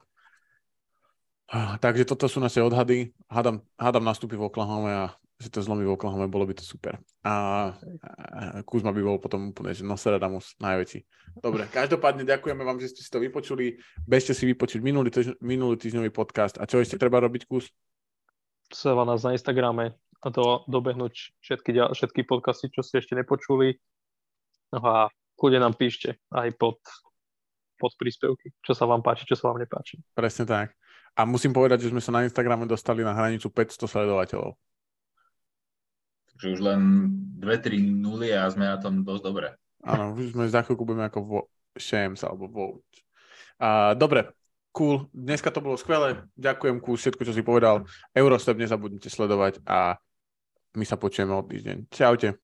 Takže toto sú naše odhady. Hádam, hádam nastúpi v Oklahoma a že to zlomí v Oklahoma, bolo by to super. A, a Kuzma by bol potom úplne, že Nostradamus najväčší. Dobre, každopádne ďakujeme vám, že ste si to vypočuli. Bežte si vypočuť minulý, týž, minulý týždňový podcast. A čo ešte treba robiť, Kuz? Sledovať nás na Instagrame a to dobehnúť všetky, všetky podcasty, čo ste ešte nepočuli. No a kľudne nám píšte aj pod, pod príspevky, čo sa vám páči, čo sa vám nepáči. Presne tak. A musím povedať, že sme sa na Instagrame dostali na hranicu 500 sledovateľov. Takže už len 2-3 nuly a sme na tom dosť dobre. Áno, už sme za chvíľku budeme ako vo Shams alebo Vote. A, dobre, cool. Dneska to bolo skvelé. Ďakujem ku všetko, čo si povedal. Eurostep nezabudnite sledovať a my sa počujeme o týždeň. Čaute.